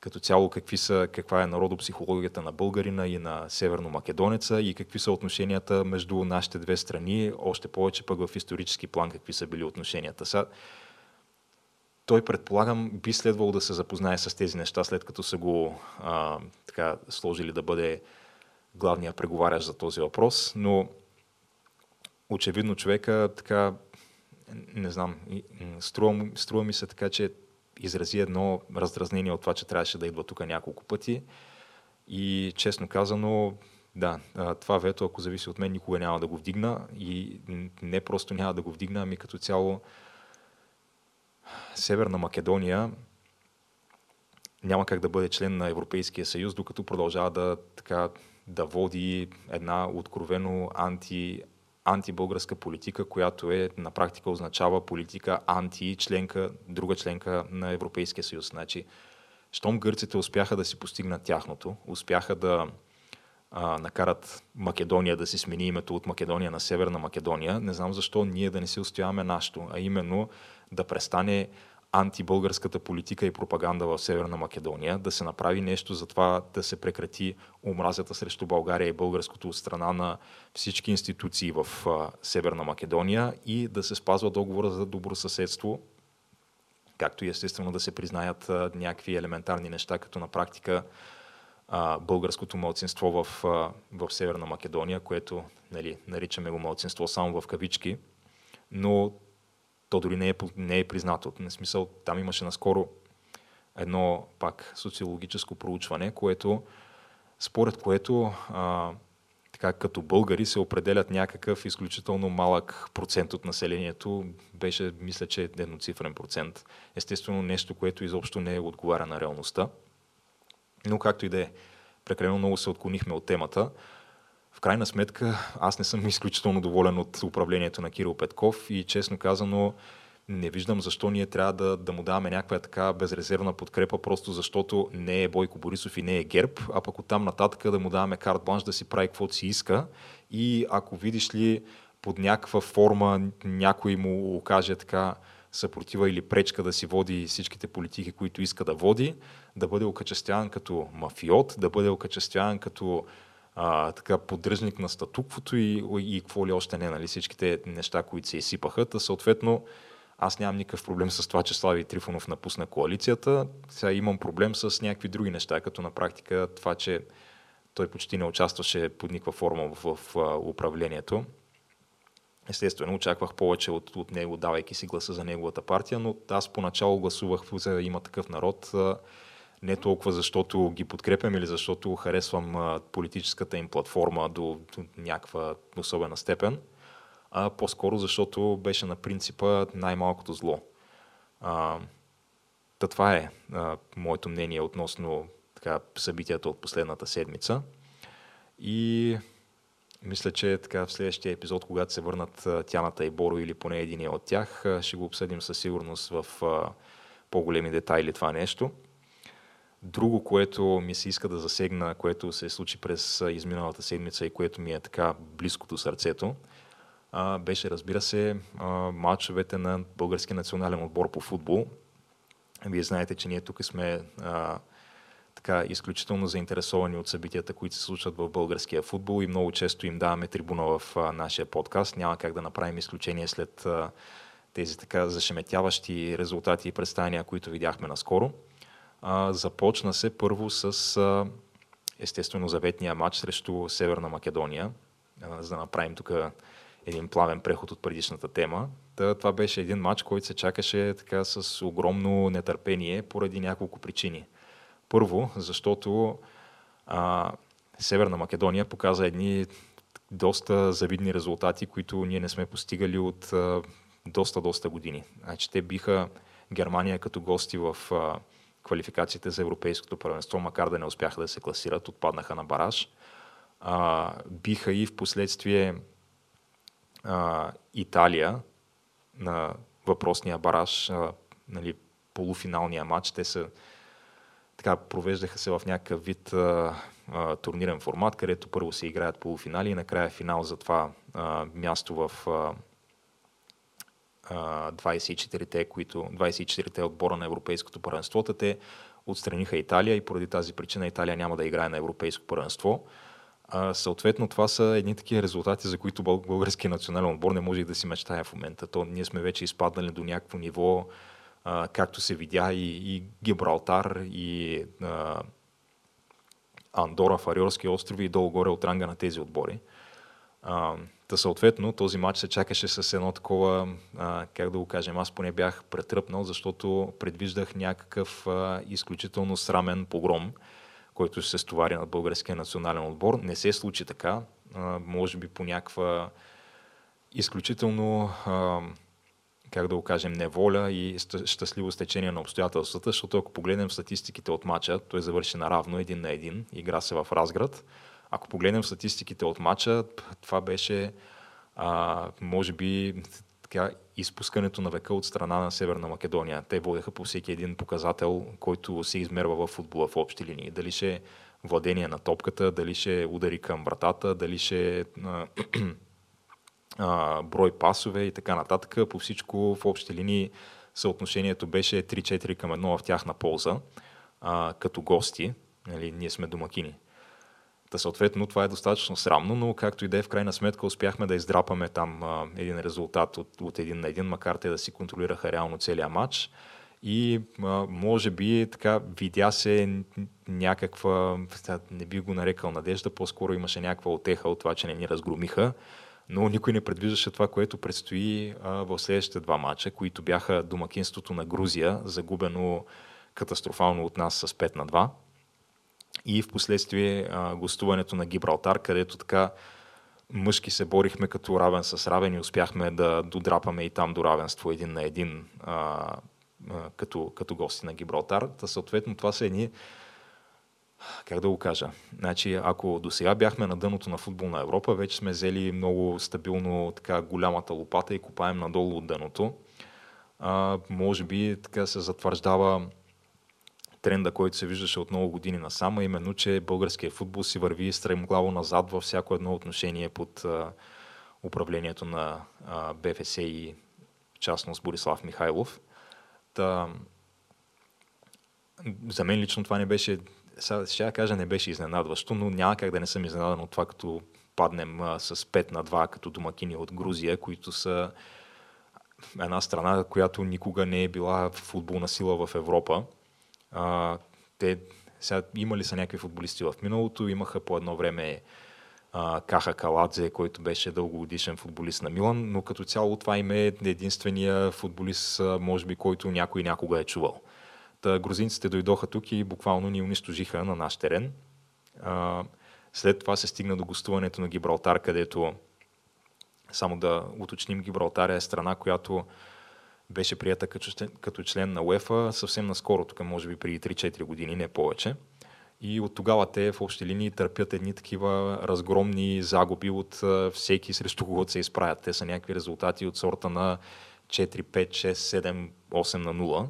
като цяло какви са, каква е народопсихологията на българина и на северно-македонеца и какви са отношенията между нашите две страни, още повече пък в исторически план какви са били отношенията. Са, той, предполагам, би следвало да се запознае с тези неща, след като са го а, така, сложили да бъде главния преговарящ за този въпрос, но очевидно човека така, не знам, струва, струва ми се така, че изрази едно раздразнение от това, че трябваше да идва тук няколко пъти. И честно казано, да, това вето, ако зависи от мен, никога няма да го вдигна. И не просто няма да го вдигна, ами като цяло Северна Македония няма как да бъде член на Европейския съюз, докато продължава да, така, да води една откровено анти, антибългарска политика, която е на практика означава политика анти-членка, друга членка на Европейския съюз. Значи, щом гърците успяха да си постигнат тяхното, успяха да а, накарат Македония да си смени името от Македония на Северна Македония, не знам защо ние да не си устояваме нашето, а именно да престане антибългарската политика и пропаганда в Северна Македония, да се направи нещо за това да се прекрати омразата срещу България и българското от страна на всички институции в Северна Македония и да се спазва договора за добросъседство, както и естествено да се признаят някакви елементарни неща, като на практика българското младсинство в, в Северна Македония, което нали, наричаме го младсинство само в кавички, но то дори не е, не е признато. На смисъл, там имаше наскоро едно пак социологическо проучване, което, според което а, така, като българи се определят някакъв изключително малък процент от населението. Беше, мисля, че едноцифрен процент. Естествено, нещо, което изобщо не е отговаря на реалността. Но както и да е, прекалено много се отклонихме от темата. В крайна сметка, аз не съм изключително доволен от управлението на Кирил Петков и честно казано, не виждам защо ние трябва да, да му даваме някаква така безрезервна подкрепа, просто защото не е Бойко Борисов и не е ГЕРБ, а пък оттам нататък да му даваме карт бланш да си прави каквото си иска. И ако видиш ли под някаква форма някой му окаже така съпротива или пречка да си води всичките политики, които иска да води, да бъде окачествяван като мафиот, да бъде окачествяван като а, така поддръжник на статуквото и, и какво ли още не, нали, всичките неща, които се изсипаха. Та съответно, аз нямам никакъв проблем с това, че Слави Трифонов напусна коалицията. Сега имам проблем с някакви други неща, като на практика това, че той почти не участваше под никаква форма в, в, в управлението. Естествено, очаквах повече от, от него, давайки си гласа за неговата партия, но аз поначало гласувах за има такъв народ не толкова защото ги подкрепям или защото харесвам политическата им платформа до, някаква особена степен, а по-скоро защото беше на принципа най-малкото зло. А, та това е а, моето мнение относно така, събитията от последната седмица. И мисля, че така в следващия епизод, когато се върнат Тяната и Боро или поне един от тях, ще го обсъдим със сигурност в а, по-големи детайли това нещо. Друго, което ми се иска да засегна, което се случи през изминалата седмица и което ми е така близко до сърцето, беше, разбира се, матчовете на Български национален отбор по футбол. Вие знаете, че ние тук сме а, така изключително заинтересовани от събитията, които се случват в българския футбол и много често им даваме трибуна в а, нашия подкаст. Няма как да направим изключение след а, тези така зашеметяващи резултати и представяния, които видяхме наскоро. А, започна се първо с а, естествено заветния матч срещу Северна Македония, а, за да направим тук един плавен преход от предишната тема. Та, това беше един матч, който се чакаше така с огромно нетърпение поради няколко причини. Първо, защото а, Северна Македония показа едни доста завидни резултати, които ние не сме постигали от доста, доста години. Значи те биха Германия като гости в а, квалификациите за Европейското първенство, макар да не успяха да се класират, отпаднаха на бараж. А, биха и в последствие а, Италия на въпросния бараж, а, нали, полуфиналния матч. Те са така провеждаха се в някакъв вид а, а, турнирен формат, където първо се играят полуфинали и накрая финал за това а, място в а, 24-те, които, 24-те отбора на Европейското първенство. Те отстраниха Италия и поради тази причина Италия няма да играе на Европейско първенство. А, съответно, това са едни такива резултати, за които българския национален отбор не може да си мечтая в момента. То, ние сме вече изпаднали до някакво ниво, а, както се видя и, и Гибралтар, и а, Андора, Фариорски острови и долу-горе от ранга на тези отбори. А, та съответно, този матч се чакаше с едно такова, а, как да го кажем, аз поне бях претръпнал, защото предвиждах някакъв а, изключително срамен погром, който се стовари над българския национален отбор. Не се случи така, а, може би по някаква изключително а, как да го кажем, неволя и щастливо стечение на обстоятелствата, защото ако погледнем статистиките от матча, той завърши наравно един на един, игра се в Разград. Ако погледнем статистиките от матча, това беше а, може би така, изпускането на века от страна на Северна Македония. Те водеха по всеки един показател, който се измерва в футбола в общи линии. Дали ще владение на топката, дали ще удари към вратата, дали ще а, брой пасове и така нататък. По всичко в общи линии съотношението беше 3-4 към 1 в тяхна полза, а, като гости. Нали, ние сме домакини. Та съответно това е достатъчно срамно, но както и да е, в крайна сметка успяхме да издрапаме там а, един резултат от, от един на един, макар те да си контролираха реално целият матч. И а, може би така видя се някаква, не би го нарекал надежда, по-скоро имаше някаква отеха от това, че не ни разгромиха но никой не предвиждаше това, което предстои а, в следващите два мача, които бяха домакинството на Грузия, загубено катастрофално от нас с 5 на 2 и в последствие гостуването на Гибралтар, където така мъжки се борихме като равен с равен и успяхме да додрапаме и там до равенство един на един а, а, като, като гости на Гибралтар. Та съответно това са едни как да го кажа? Значи, ако до сега бяхме на дъното на футболна Европа, вече сме взели много стабилно така голямата лопата и копаем надолу от дъното. А, може би така се затвърждава тренда, който се виждаше от много години насам, именно, че българският футбол си върви стремглаво назад във всяко едно отношение под управлението на а, БФС и частност Борислав Михайлов. Та, за мен лично това не беше сега ще кажа, не беше изненадващо, но няма как да не съм изненадан от това, като паднем а, с 5 на 2 като домакини от Грузия, които са една страна, която никога не е била футболна сила в Европа. А, те сега имали са някакви футболисти в миналото, имаха по едно време а, Каха Каладзе, който беше дългогодишен футболист на Милан, но като цяло това им е единствения футболист, може би, който някой някога е чувал. Та, грузинците дойдоха тук и буквално ни унищожиха на наш терен. А, след това се стигна до гостуването на Гибралтар, където, само да уточним, Гибралтар е страна, която беше прията като член, като член на УЕФА съвсем наскоро, тук може би преди 3-4 години, не повече. И от тогава те в общи линии търпят едни такива разгромни загуби от всеки срещу когото се изправят. Те са някакви резултати от сорта на 4, 5, 6, 7, 8 на 0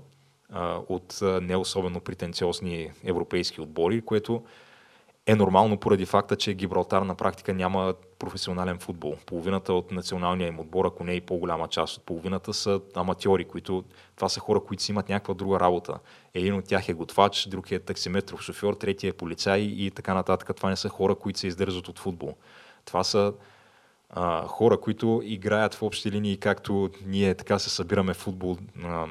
от не особено претенциозни европейски отбори, което е нормално поради факта, че Гибралтар на практика няма професионален футбол. Половината от националния им отбор, ако не и по-голяма част от половината, са аматьори, които това са хора, които си имат някаква друга работа. Един от тях е готвач, друг е таксиметров шофьор, третия е полицай и така нататък. Това не са хора, които се издържат от футбол. Това са а, хора, които играят в общи линии, както ние така се събираме в футбол а,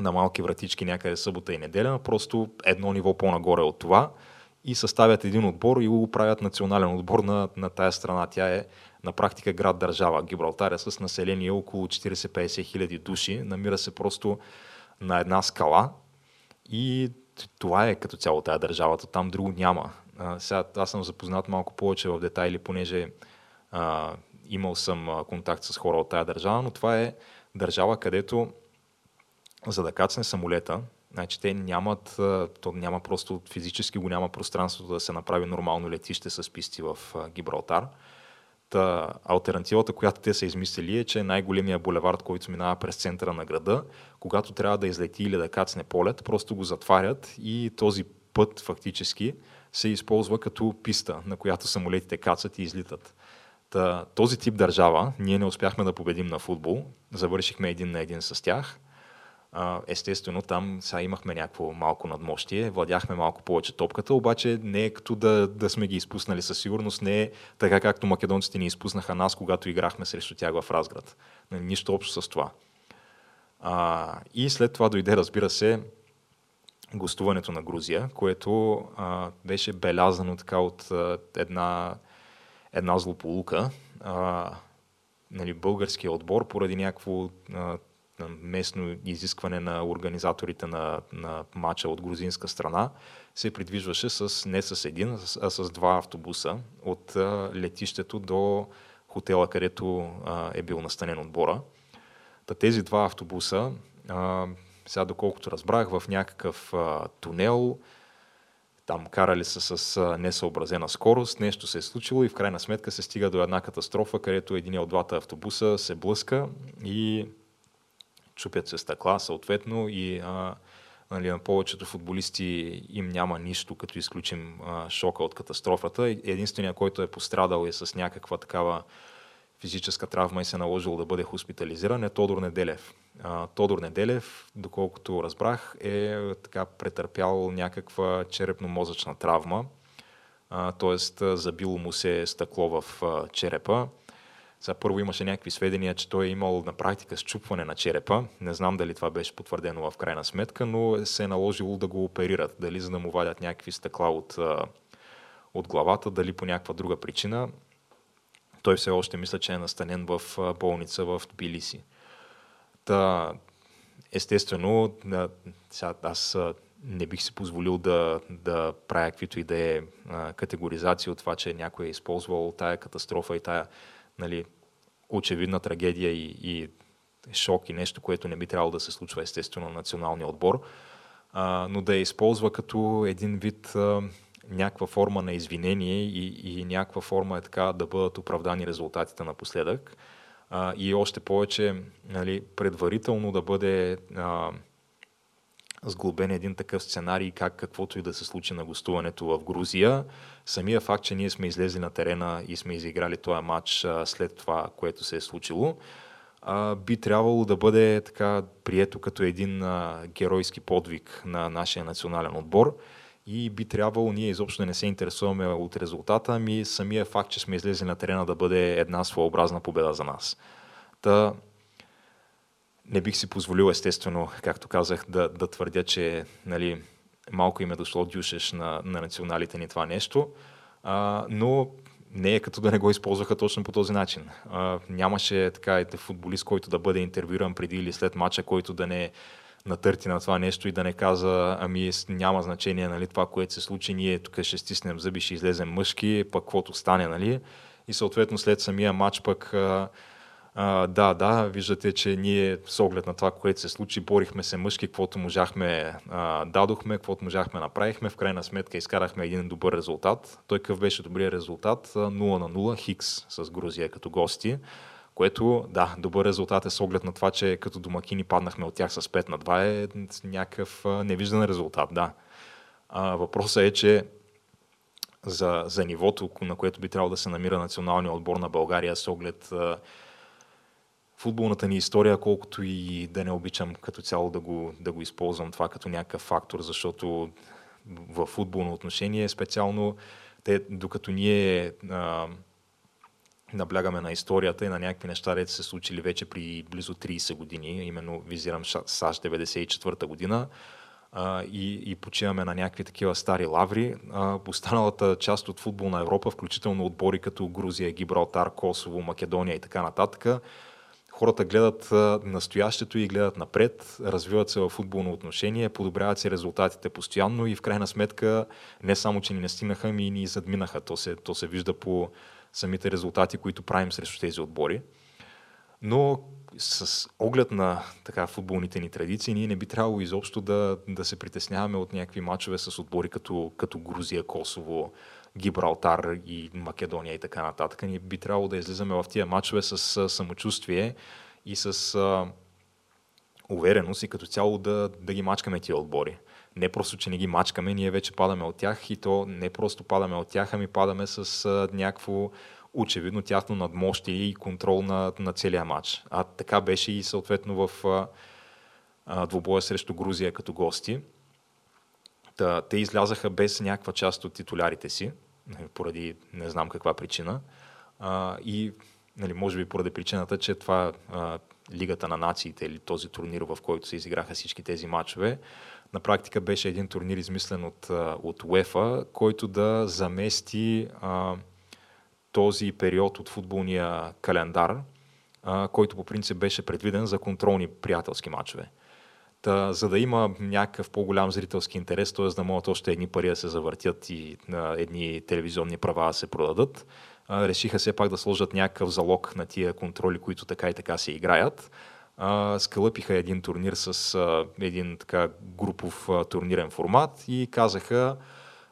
на малки вратички някъде събота и неделя, просто едно ниво по-нагоре от това и съставят един отбор и го правят национален отбор на, на тая страна. Тя е на практика град-държава. Гибралтар е с население около 40-50 хиляди души. Намира се просто на една скала и това е като цяло тая държавата. Там друго няма. А, сега аз съм запознат малко повече в детайли, понеже а, имал съм контакт с хора от тая държава, но това е държава, където за да кацне самолета, значи те нямат, то няма просто физически го няма пространството да се направи нормално летище с писти в Гибралтар. Та, альтернативата, която те са измислили е, че най-големия булевард, който минава през центъра на града, когато трябва да излети или да кацне полет, просто го затварят и този път фактически се използва като писта, на която самолетите кацат и излитат. Та, този тип държава, ние не успяхме да победим на футбол, завършихме един на един с тях – естествено, там сега имахме някакво малко надмощие, владяхме малко повече топката, обаче не е като да, да сме ги изпуснали със сигурност, не е така както македонците ни изпуснаха нас, когато играхме срещу тях в Разград. Нали, нищо общо с това. А, и след това дойде, разбира се, гостуването на Грузия, което а, беше белязано така от а, една, една злополука. А, нали, българския отбор поради някакво а, местно изискване на организаторите на, на матча от грузинска страна, се придвижваше с, не с един, а с два автобуса от летището до хотела, където а, е бил настанен отбора. Та тези два автобуса, а, сега доколкото разбрах, в някакъв а, тунел, там карали са с несъобразена скорост, нещо се е случило и в крайна сметка се стига до една катастрофа, където един от двата автобуса се блъска и чупят се стъкла съответно и а, нали, на повечето футболисти им няма нищо, като изключим а, шока от катастрофата. Единственият, който е пострадал е с някаква такава физическа травма и се е наложил да бъде хоспитализиран е Тодор Неделев. А, Тодор Неделев, доколкото разбрах, е така претърпял някаква черепно-мозъчна травма, т.е. забило му се стъкло в а, черепа сега първо имаше някакви сведения, че той е имал на практика счупване на черепа. Не знам дали това беше потвърдено в крайна сметка, но се е наложило да го оперират. Дали за да му вадят някакви стъкла от, от главата, дали по някаква друга причина. Той все още мисля, че е настанен в болница в Тбилиси. Та, естествено, сега аз не бих си позволил да, да правя каквито и да е категоризация от това, че някой е използвал тая катастрофа и тая нали, очевидна трагедия и, и шок и нещо, което не би трябвало да се случва естествено на националния отбор, а, но да я използва като един вид а, някаква форма на извинение и, и някаква форма е така да бъдат оправдани резултатите напоследък. А, и още повече нали, предварително да бъде а, сглобен един такъв сценарий, как каквото и да се случи на гостуването в Грузия. Самия факт, че ние сме излезли на терена и сме изиграли този матч след това, което се е случило, би трябвало да бъде така прието като един геройски подвиг на нашия национален отбор и би трябвало ние изобщо да не се интересуваме от резултата, ами самия факт, че сме излезли на терена да бъде една своеобразна победа за нас. Та, не бих си позволил, естествено, както казах, да, да твърдя, че нали, малко им е дошло дюшеш на, на националите ни това нещо, а, но не е като да не го използваха точно по този начин. А, нямаше така и футболист, който да бъде интервюран преди или след матча, който да не натърти на това нещо и да не каза, ами няма значение нали, това, което се случи, ние тук ще стиснем зъби, ще излезем мъжки, пък каквото стане, нали? И съответно след самия матч пък а, а, да, да, виждате, че ние с оглед на това, което се случи, борихме се мъжки, каквото можахме, а, дадохме, каквото можахме, направихме. В крайна сметка изкарахме един добър резултат. Той какъв беше добрият резултат? 0 на 0, Хикс с Грузия като гости. Което, да, добър резултат е с оглед на това, че като домакини паднахме от тях с 5 на 2 е някакъв невиждан резултат, да. А, въпросът е, че за, за нивото, на което би трябвало да се намира националния отбор на България с оглед футболната ни история, колкото и да не обичам като цяло да го, да го използвам това като някакъв фактор, защото в футболно отношение специално, те, докато ние а, наблягаме на историята и на някакви неща, които се случили вече при близо 30 години, именно визирам САЩ 94-та година, а, и, и почиваме на някакви такива стари лаври. А, останалата част от футболна Европа, включително отбори като Грузия, Гибралтар, Косово, Македония и така нататък, хората гледат настоящето и гледат напред, развиват се в футболно отношение, подобряват се резултатите постоянно и в крайна сметка не само, че ни настигнаха, ми и ни задминаха. То се, то се вижда по самите резултати, които правим срещу тези отбори. Но с оглед на така футболните ни традиции, ние не би трябвало изобщо да, да се притесняваме от някакви матчове с отбори като, като Грузия, Косово, Гибралтар и Македония и така нататък. Ние би трябвало да излизаме в тия матчове с самочувствие и с а, увереност и като цяло да, да ги мачкаме тия отбори. Не просто, че не ги мачкаме, ние вече падаме от тях и то не просто падаме от тях, ами падаме с а, някакво очевидно тяхно надмощие и контрол на, на целия матч. А така беше и съответно в а, а, двобоя срещу Грузия като гости. Та, те излязаха без някаква част от титулярите си, поради не знам каква причина. А, и нали, може би поради причината, че това а, Лигата на нациите или този турнир, в който се изиграха всички тези матчове, на практика беше един турнир измислен от, от УЕФА, който да замести а, този период от футболния календар, а, който по принцип беше предвиден за контролни приятелски матчове. Та, за да има някакъв по-голям зрителски интерес, т.е. да могат още едни пари да се завъртят и а, едни телевизионни права да се продадат, а, решиха все пак да сложат някакъв залог на тия контроли, които така и така се играят. А, скълъпиха един турнир с а, един така групов а, турнирен формат и казаха,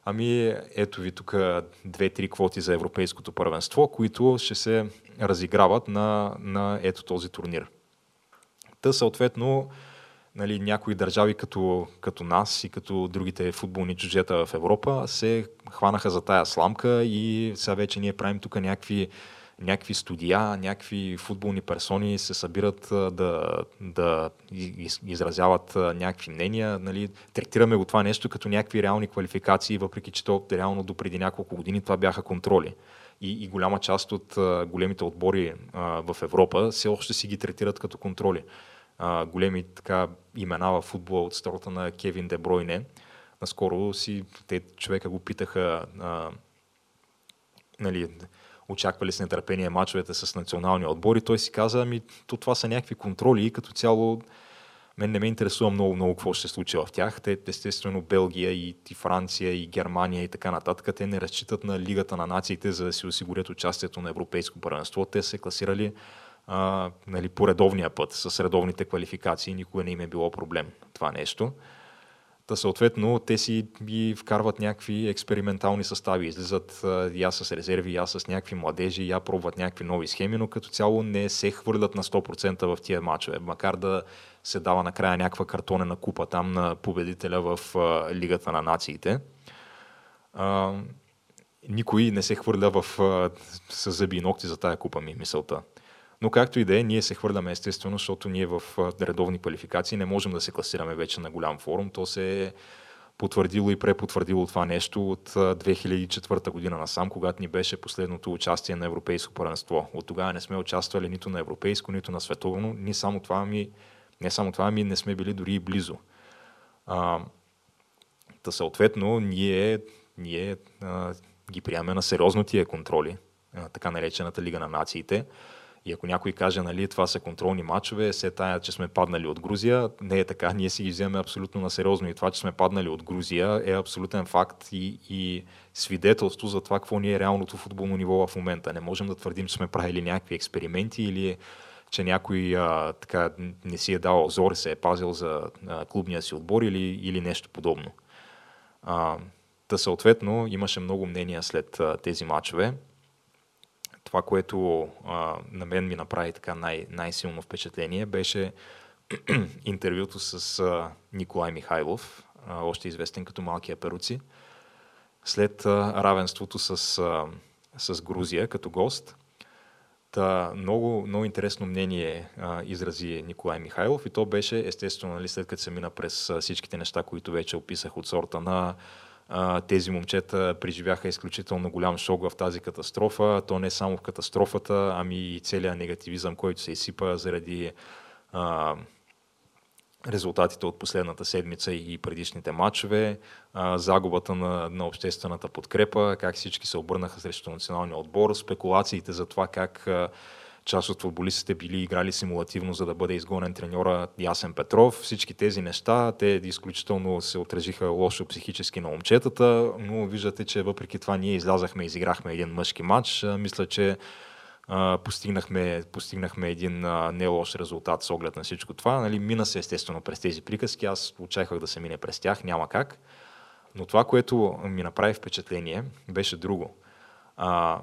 ами ето ви тук две-три квоти за европейското първенство, които ще се разиграват на, на ето този турнир. Та съответно, нали, някои държави като, като нас и като другите футболни чужета в Европа се хванаха за тая сламка и сега вече ние правим тук някакви, някакви студия, някакви футболни персони се събират да, да изразяват някакви мнения. Нали. Третираме го това нещо като някакви реални квалификации, въпреки че то реално до преди няколко години това бяха контроли. И, и голяма част от големите отбори а, в Европа все още си ги третират като контроли а, големи така имена в футбола от стората на Кевин Дебройне. Наскоро си, те човека го питаха а, нали, очаквали с нетърпение мачовете с националния отбор и той си каза, ами то това са някакви контроли и като цяло мен не ме интересува много, много какво ще се случи в тях. Те, естествено, Белгия и, и Франция и Германия и така нататък, те не разчитат на Лигата на нациите, за да си осигурят участието на Европейско първенство. Те се класирали а, нали, по редовния път, с редовните квалификации, никога не им е било проблем това нещо. Та съответно, те си ги вкарват някакви експериментални състави, излизат я с резерви, я с някакви младежи, я пробват някакви нови схеми, но като цяло не се хвърлят на 100% в тия матчове, макар да се дава накрая някаква картонена купа там на победителя в а, Лигата на нациите. А, никой не се хвърля в, а, с зъби и ногти за тая купа ми, мисълта. Но както и да е, ние се хвърляме естествено, защото ние в редовни квалификации не можем да се класираме вече на голям форум. То се е потвърдило и препотвърдило това нещо от 2004 година насам, когато ни беше последното участие на Европейско първенство. От тогава не сме участвали нито на Европейско, нито на Световно. Ни само това ми, не само това ми не сме били дори и близо. А, та съответно, ние, ние а, ги приемаме на сериозно тия контроли, а, така наречената Лига на нациите. И ако някой каже, нали, това са контролни матчове, се тая, че сме паднали от Грузия, не е така. Ние си ги вземем абсолютно на сериозно. И това, че сме паднали от Грузия, е абсолютен факт и, и свидетелство за това, какво ни е реалното футболно ниво в момента. Не можем да твърдим, че сме правили някакви експерименти или че някой а, така, не си е дал зор, се е пазил за а, клубния си отбор или, или нещо подобно. А, та съответно имаше много мнения след а, тези матчове това, което а, на мен ми направи така най- най-силно впечатление, беше интервюто с а, Николай Михайлов, а, още известен като Малкия Перуци, след а, равенството с, а, с Грузия като гост. Та, много, много интересно мнение а, изрази Николай Михайлов и то беше естествено, нали, след като се мина през всичките неща, които вече описах от сорта на тези момчета преживяха изключително голям шок в тази катастрофа. То не само в катастрофата, ами и целият негативизъм, който се изсипа заради а, резултатите от последната седмица и предишните матчове, а, загубата на, на обществената подкрепа, как всички се обърнаха срещу националния отбор, спекулациите за това как а, част от футболистите били играли симулативно, за да бъде изгонен треньора Ясен Петров. Всички тези неща, те изключително се отразиха лошо психически на момчетата, но виждате, че въпреки това ние излязахме и изиграхме един мъжки матч. Мисля, че постигнахме, постигнахме един не лош резултат с оглед на всичко това. Нали, мина се естествено през тези приказки, аз очаквах да се мине през тях, няма как. Но това, което ми направи впечатление, беше друго. А,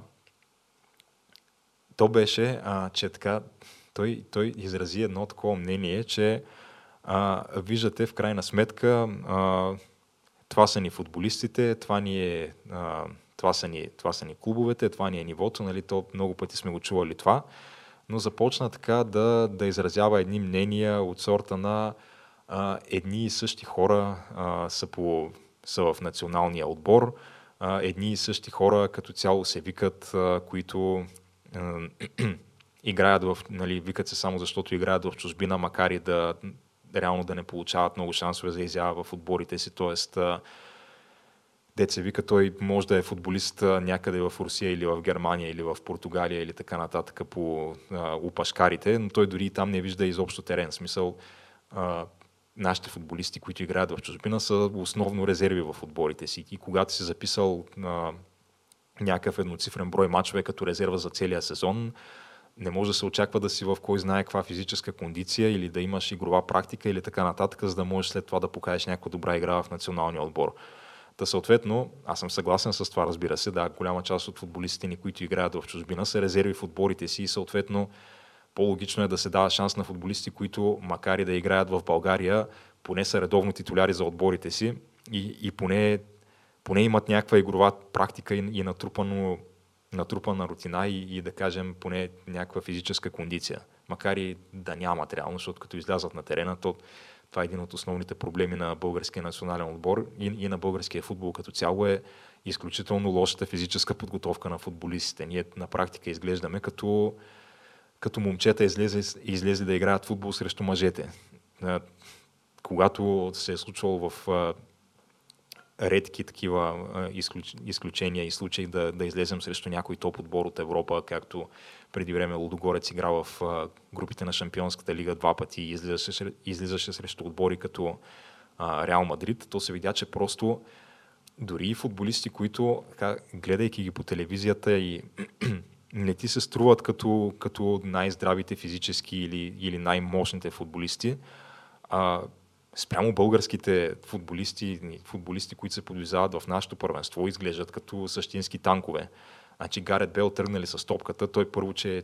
то беше, а, че така, той, той изрази едно такова мнение, че а, виждате в крайна сметка а, това са ни футболистите, това ни е а, това са ни, това са ни клубовете, това ни е нивото, нали, то много пъти сме го чували това, но започна така да, да изразява едни мнения от сорта на а, едни и същи хора а, са, по, са в националния отбор, а, едни и същи хора като цяло се викат, а, които играят в, нали, викат се само защото играят в чужбина, макар и да реално да не получават много шансове за изява в отборите си, т.е деца вика, той може да е футболист някъде в Русия или в Германия или в Португалия или така нататък по а, упашкарите, но той дори и там не вижда изобщо терен. Смисъл, а, нашите футболисти, които играят в чужбина, са основно резерви в отборите си. И когато си записал а, някакъв едноцифрен брой мачове като резерва за целия сезон, не може да се очаква да си в кой знае каква физическа кондиция или да имаш игрова практика или така нататък, за да можеш след това да покажеш някаква добра игра в националния отбор. Та съответно, аз съм съгласен с това, разбира се, да, голяма част от футболистите ни, които играят в чужбина, са резерви в отборите си и съответно по-логично е да се дава шанс на футболисти, които макар и да играят в България, поне са редовно титуляри за отборите си и, и поне, поне имат някаква игрова практика и, и натрупано, натрупана рутина и, и да кажем поне някаква физическа кондиция. Макар и да нямат реално, защото като излязат на терена, то това е един от основните проблеми на българския национален отбор и, и на българския футбол като цяло е изключително лошата физическа подготовка на футболистите. Ние на практика изглеждаме като, като момчета излезе, излезе да играят футбол срещу мъжете. Когато се е случвало в редки такива изключ, изключения и случаи да, да излезем срещу някой топ отбор от Европа, както преди време Лудогорец игра в групите на Шампионската лига два пъти и излизаше, излизаше срещу отбори като Реал Мадрид, то се видя, че просто дори и футболисти, които, така, гледайки ги по телевизията и не ти се струват като, като най-здравите физически или, или най-мощните футболисти, а, спрямо българските футболисти, футболисти, които се подвизават в нашето първенство, изглеждат като същински танкове. Значи Гарет Бел тръгнали с топката, той първо, че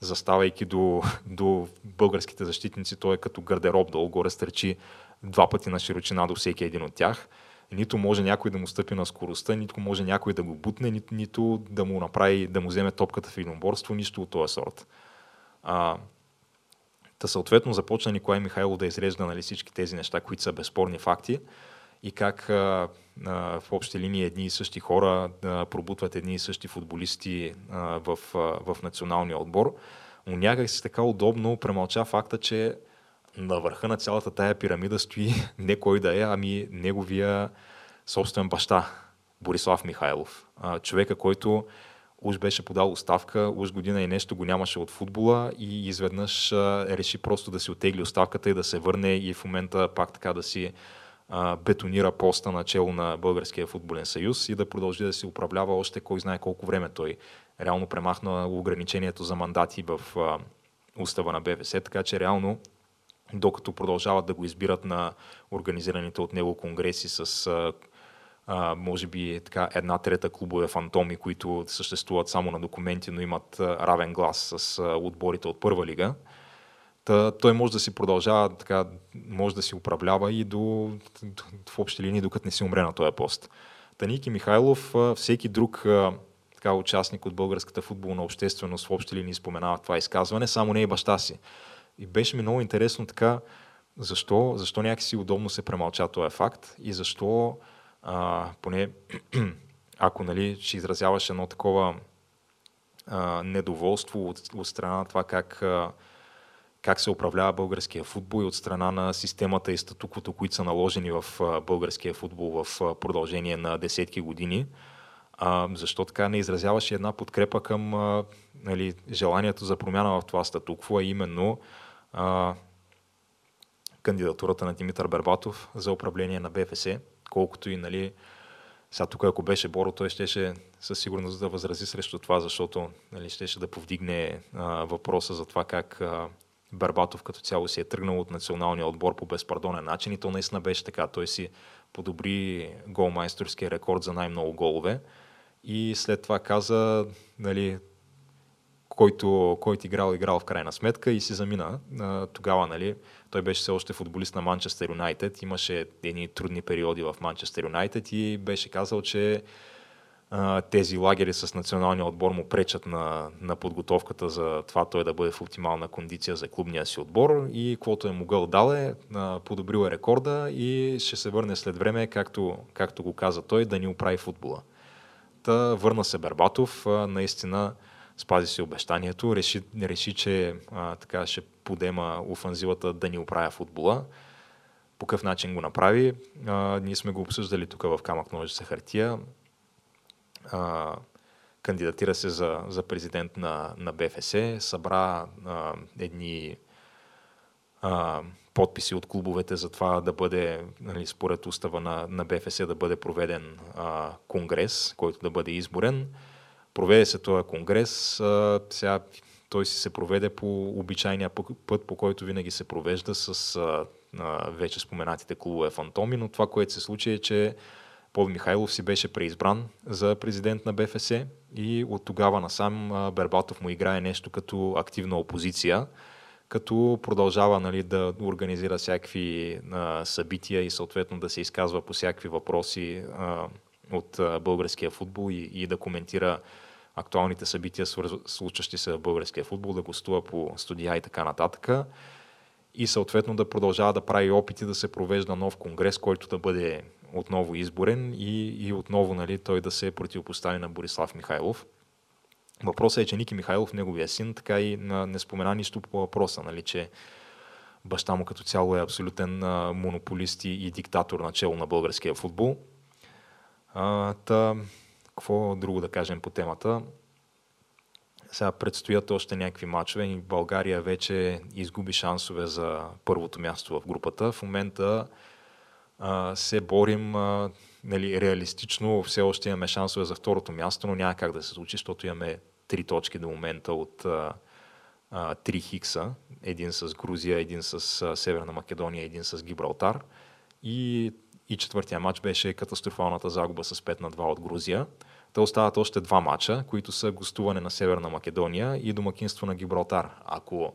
заставайки до, до българските защитници, той е като гардероб долу горе стърчи два пъти на широчина до всеки един от тях. Нито може някой да му стъпи на скоростта, нито може някой да го бутне, нито, нито да му направи, да му вземе топката в единоборство, нищо от този сорт. А, Та съответно започна Николай Михайлов да изрежда нали, всички тези неща, които са безспорни факти и как а, а, в общи линии едни и същи хора а, пробутват едни и същи футболисти а, в, а, в националния отбор. Но някак си така удобно премълча факта, че на върха на цялата тая пирамида стои не кой да е, ами неговия собствен баща, Борислав Михайлов. А, човека, който уж беше подал оставка, уж година и нещо го нямаше от футбола и изведнъж а, реши просто да си отегли оставката и да се върне и в момента пак така да си а, бетонира поста начало на Българския футболен съюз и да продължи да си управлява още кой знае колко време. Той реално премахна ограничението за мандати в а, устава на БВС, така че реално докато продължават да го избират на организираните от него конгреси с а, а, може би така една трета клубове фантоми, които съществуват само на документи, но имат равен глас с отборите от първа лига. Та, той може да си продължава, така, може да си управлява и до, в общи линии, докато не си умре на този пост. Таники Михайлов, всеки друг така, участник от българската футболна общественост в общи линии споменава това изказване, само не и баща си. И беше ми много интересно така, защо, защо някакси удобно се премълча този факт и защо а, поне ако нали, ще изразяваш едно такова а, недоволство от, от страна на това как, а, как се управлява българския футбол и от страна на системата и статуквото, които са наложени в а, българския футбол в а, продължение на десетки години, а, защо така не изразяваше една подкрепа към а, нали, желанието за промяна в това статукво, е именно а, кандидатурата на Димитър Бербатов за управление на БФС, колкото и нали, сега тук, ако беше Боро, той щеше със сигурност да възрази срещу това, защото нали, щеше да повдигне а, въпроса за това как а, Барбатов като цяло си е тръгнал от националния отбор по безпардонен начин и то наистина беше така. Той си подобри голмайсторския рекорд за най-много голове и след това каза, нали, който, който играл, играл в крайна сметка и си замина. Тогава, нали, той беше все още футболист на Манчестър Юнайтед, имаше едни трудни периоди в Манчестър Юнайтед и беше казал, че тези лагери с националния отбор му пречат на, на подготовката за това той да бъде в оптимална кондиция за клубния си отбор и каквото е могъл дале, подобрил е рекорда и ще се върне след време, както, както го каза той, да ни оправи футбола. Та върна се Бербатов, наистина спази си обещанието, реши, реши че а, така ще подема офанзивата да ни оправя футбола. По какъв начин го направи? А, ние сме го обсъждали тук в Камък ножица хартия а, кандидатира се за, за президент на, на БФС, събра а, едни а, подписи от клубовете за това да бъде, нали, според устава на, на БФС, да бъде проведен а, конгрес, който да бъде изборен. Проведе се този конгрес. Сега той си се проведе по обичайния път, по който винаги се провежда с вече споменатите клубове фантоми, но това, което се случи е, че Пол Михайлов си беше преизбран за президент на БФС и от тогава насам Бербатов му играе нещо като активна опозиция, като продължава нали, да организира всякакви а, събития и съответно да се изказва по всякакви въпроси а, от а, българския футбол и, и да коментира актуалните събития, случващи се в българския футбол, да гостува по студия и така нататък. И съответно да продължава да прави опити да се провежда нов конгрес, който да бъде отново изборен и, и отново нали, той да се противопостави на Борислав Михайлов. Въпросът е, че Ники Михайлов, неговия син, така и не спомена нищо по въпроса, нали, че баща му като цяло е абсолютен монополист и диктатор на чело на българския футбол. А, та, какво друго да кажем по темата? Сега предстоят още някакви матчове и България вече изгуби шансове за първото място в групата. В момента а, се борим а, нали, реалистично, все още имаме шансове за второто място, но няма как да се случи, защото имаме три точки до момента от три хикса. Един с Грузия, един с а, Северна Македония, един с Гибралтар. И, и четвъртия матч беше катастрофалната загуба с 5 на 2 от Грузия. Те остават още два матча, които са гостуване на Северна Македония и домакинство на Гибралтар. Ако,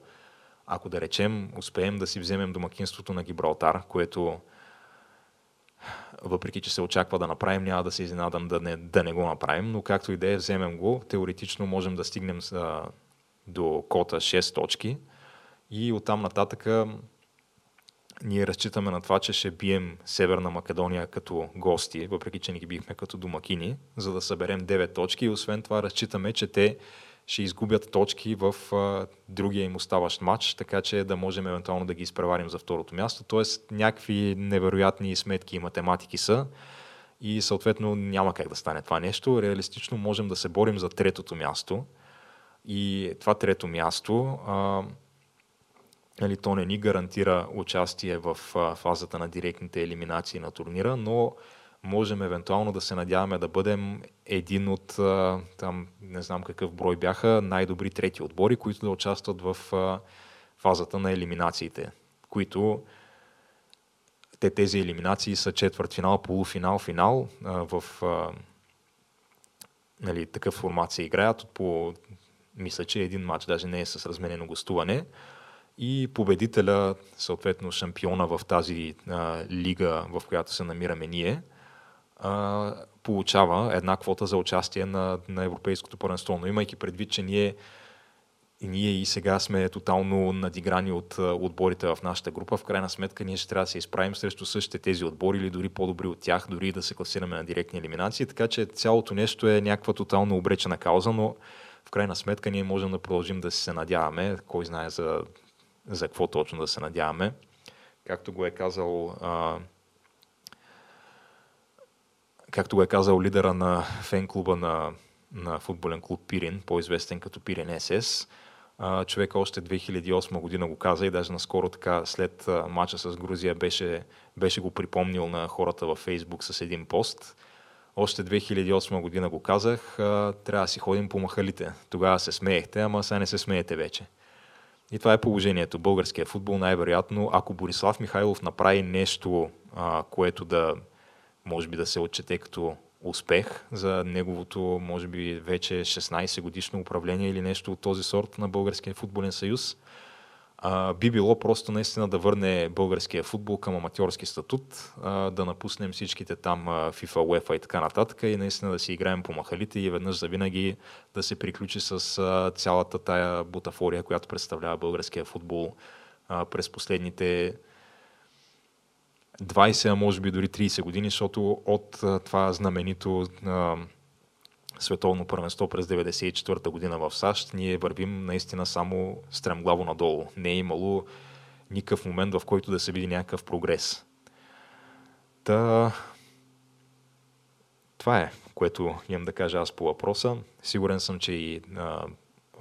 ако да речем, успеем да си вземем домакинството на Гибралтар, което въпреки че се очаква да направим, няма да се изненадам да не, да не го направим, но както и да е, вземем го, теоретично можем да стигнем а, до кота 6 точки и оттам нататък ние разчитаме на това, че ще бием Северна Македония като гости, въпреки че не ги бихме като домакини, за да съберем 9 точки и освен това разчитаме, че те ще изгубят точки в а, другия им оставащ матч, така че да можем евентуално да ги изпреварим за второто място. Тоест някакви невероятни сметки и математики са и съответно няма как да стане това нещо. Реалистично можем да се борим за третото място и това трето място а, нали, то не ни гарантира участие в фазата на директните елиминации на турнира, но можем евентуално да се надяваме да бъдем един от, там не знам какъв брой бяха, най-добри трети отбори, които да участват в фазата на елиминациите, които те тези елиминации са четвърт финал, полуфинал, финал в нали, такъв формат се играят по мисля, че един матч даже не е с разменено гостуване и победителя, съответно шампиона в тази а, лига, в която се намираме ние, а, получава една квота за участие на, на Европейското първенство. Но имайки предвид, че ние, ние и сега сме тотално надиграни от отборите в нашата група, в крайна сметка ние ще трябва да се изправим срещу същите тези отбори или дори по-добри от тях, дори да се класираме на директни елиминации. Така че цялото нещо е някаква тотално обречена кауза, но в крайна сметка ние можем да продължим да се надяваме, кой знае за, за какво точно да се надяваме. Както го е казал а, както го е казал лидера на фен клуба на, на футболен клуб Пирин, по-известен като Пирин СС. Човек още 2008 година го каза и даже наскоро така след мача с Грузия беше, беше го припомнил на хората във Фейсбук с един пост. Още 2008 година го казах, трябва да си ходим по махалите. Тогава се смеехте, ама сега не се смеете вече. И това е положението. Българския футбол най-вероятно, ако Борислав Михайлов направи нещо, което да може би да се отчете като успех за неговото, може би, вече 16 годишно управление или нещо от този сорт на Българския футболен съюз, а, би било просто наистина да върне българския футбол към аматьорски статут, а, да напуснем всичките там FIFA, UEFA и така нататък и наистина да си играем по махалите и веднъж за винаги да се приключи с а, цялата тая бутафория, която представлява българския футбол а, през последните 20, а може би дори 30 години, защото от това знаменито а, световно първенство през 1994 година в САЩ, ние вървим наистина само стремглаво надолу. Не е имало никакъв момент, в който да се види някакъв прогрес. Та... Това е, което имам да кажа аз по въпроса. Сигурен съм, че и а,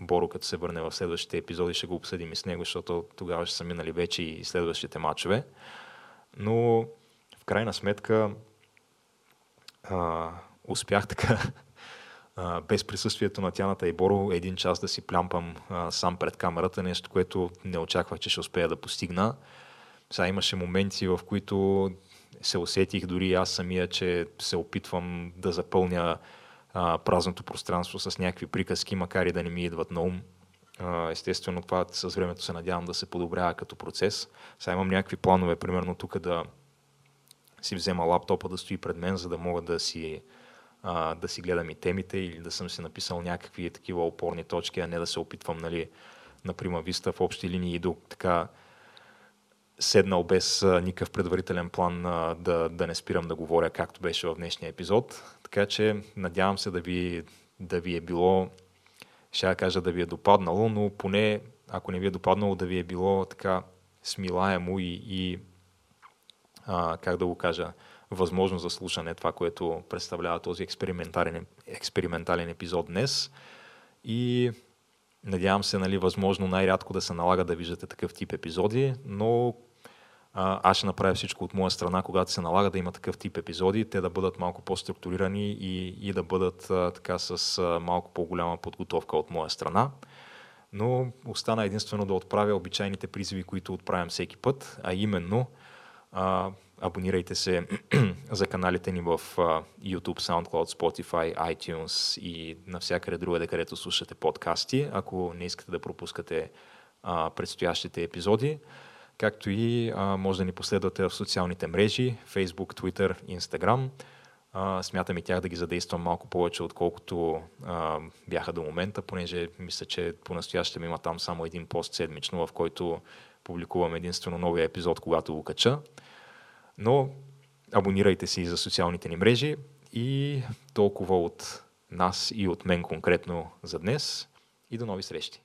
Боро, като се върне в следващите епизоди, ще го обсъдим и с него, защото тогава ще са минали вече и следващите матчове. Но в крайна сметка а, успях така а, без присъствието на Тяната и Боро един час да си плямпам а, сам пред камерата, нещо, което не очаквах, че ще успея да постигна. Сега имаше моменти, в които се усетих дори аз самия, че се опитвам да запълня а, празното пространство с някакви приказки, макар и да не ми идват на ум. Естествено, това с времето се надявам да се подобрява като процес. Сега имам някакви планове, примерно тук да си взема лаптопа да стои пред мен, за да мога да си, а, да си гледам и темите или да съм си написал някакви такива опорни точки, а не да се опитвам нали, на прима виста в общи линии и до така седнал без а, никакъв предварителен план а, да, да не спирам да говоря, както беше в днешния епизод. Така че надявам се да ви, да ви е било ще я кажа да ви е допаднало, но поне ако не ви е допаднало да ви е било така смилаемо и, и а, как да го кажа, възможно за слушане, това, което представлява този експериментален, експериментален епизод днес. И надявам се, нали, възможно най-рядко да се налага да виждате такъв тип епизоди, но аз ще направя всичко от моя страна, когато се налага да има такъв тип епизоди, те да бъдат малко по-структурирани и, и да бъдат а, така с а, малко по-голяма подготовка от моя страна. Но остана единствено да отправя обичайните призиви, които отправям всеки път, а именно а, абонирайте се за каналите ни в YouTube, SoundCloud, Spotify, iTunes и навсякъде другаде, където слушате подкасти, ако не искате да пропускате предстоящите епизоди както и може да ни последвате в социалните мрежи, Facebook, Twitter, Instagram. Смятам и тях да ги задействам малко повече, отколкото бяха до момента, понеже мисля, че по-настоящем има там само един пост седмично, в който публикувам единствено новия епизод, когато го кача. Но абонирайте се и за социалните ни мрежи и толкова от нас и от мен конкретно за днес и до нови срещи.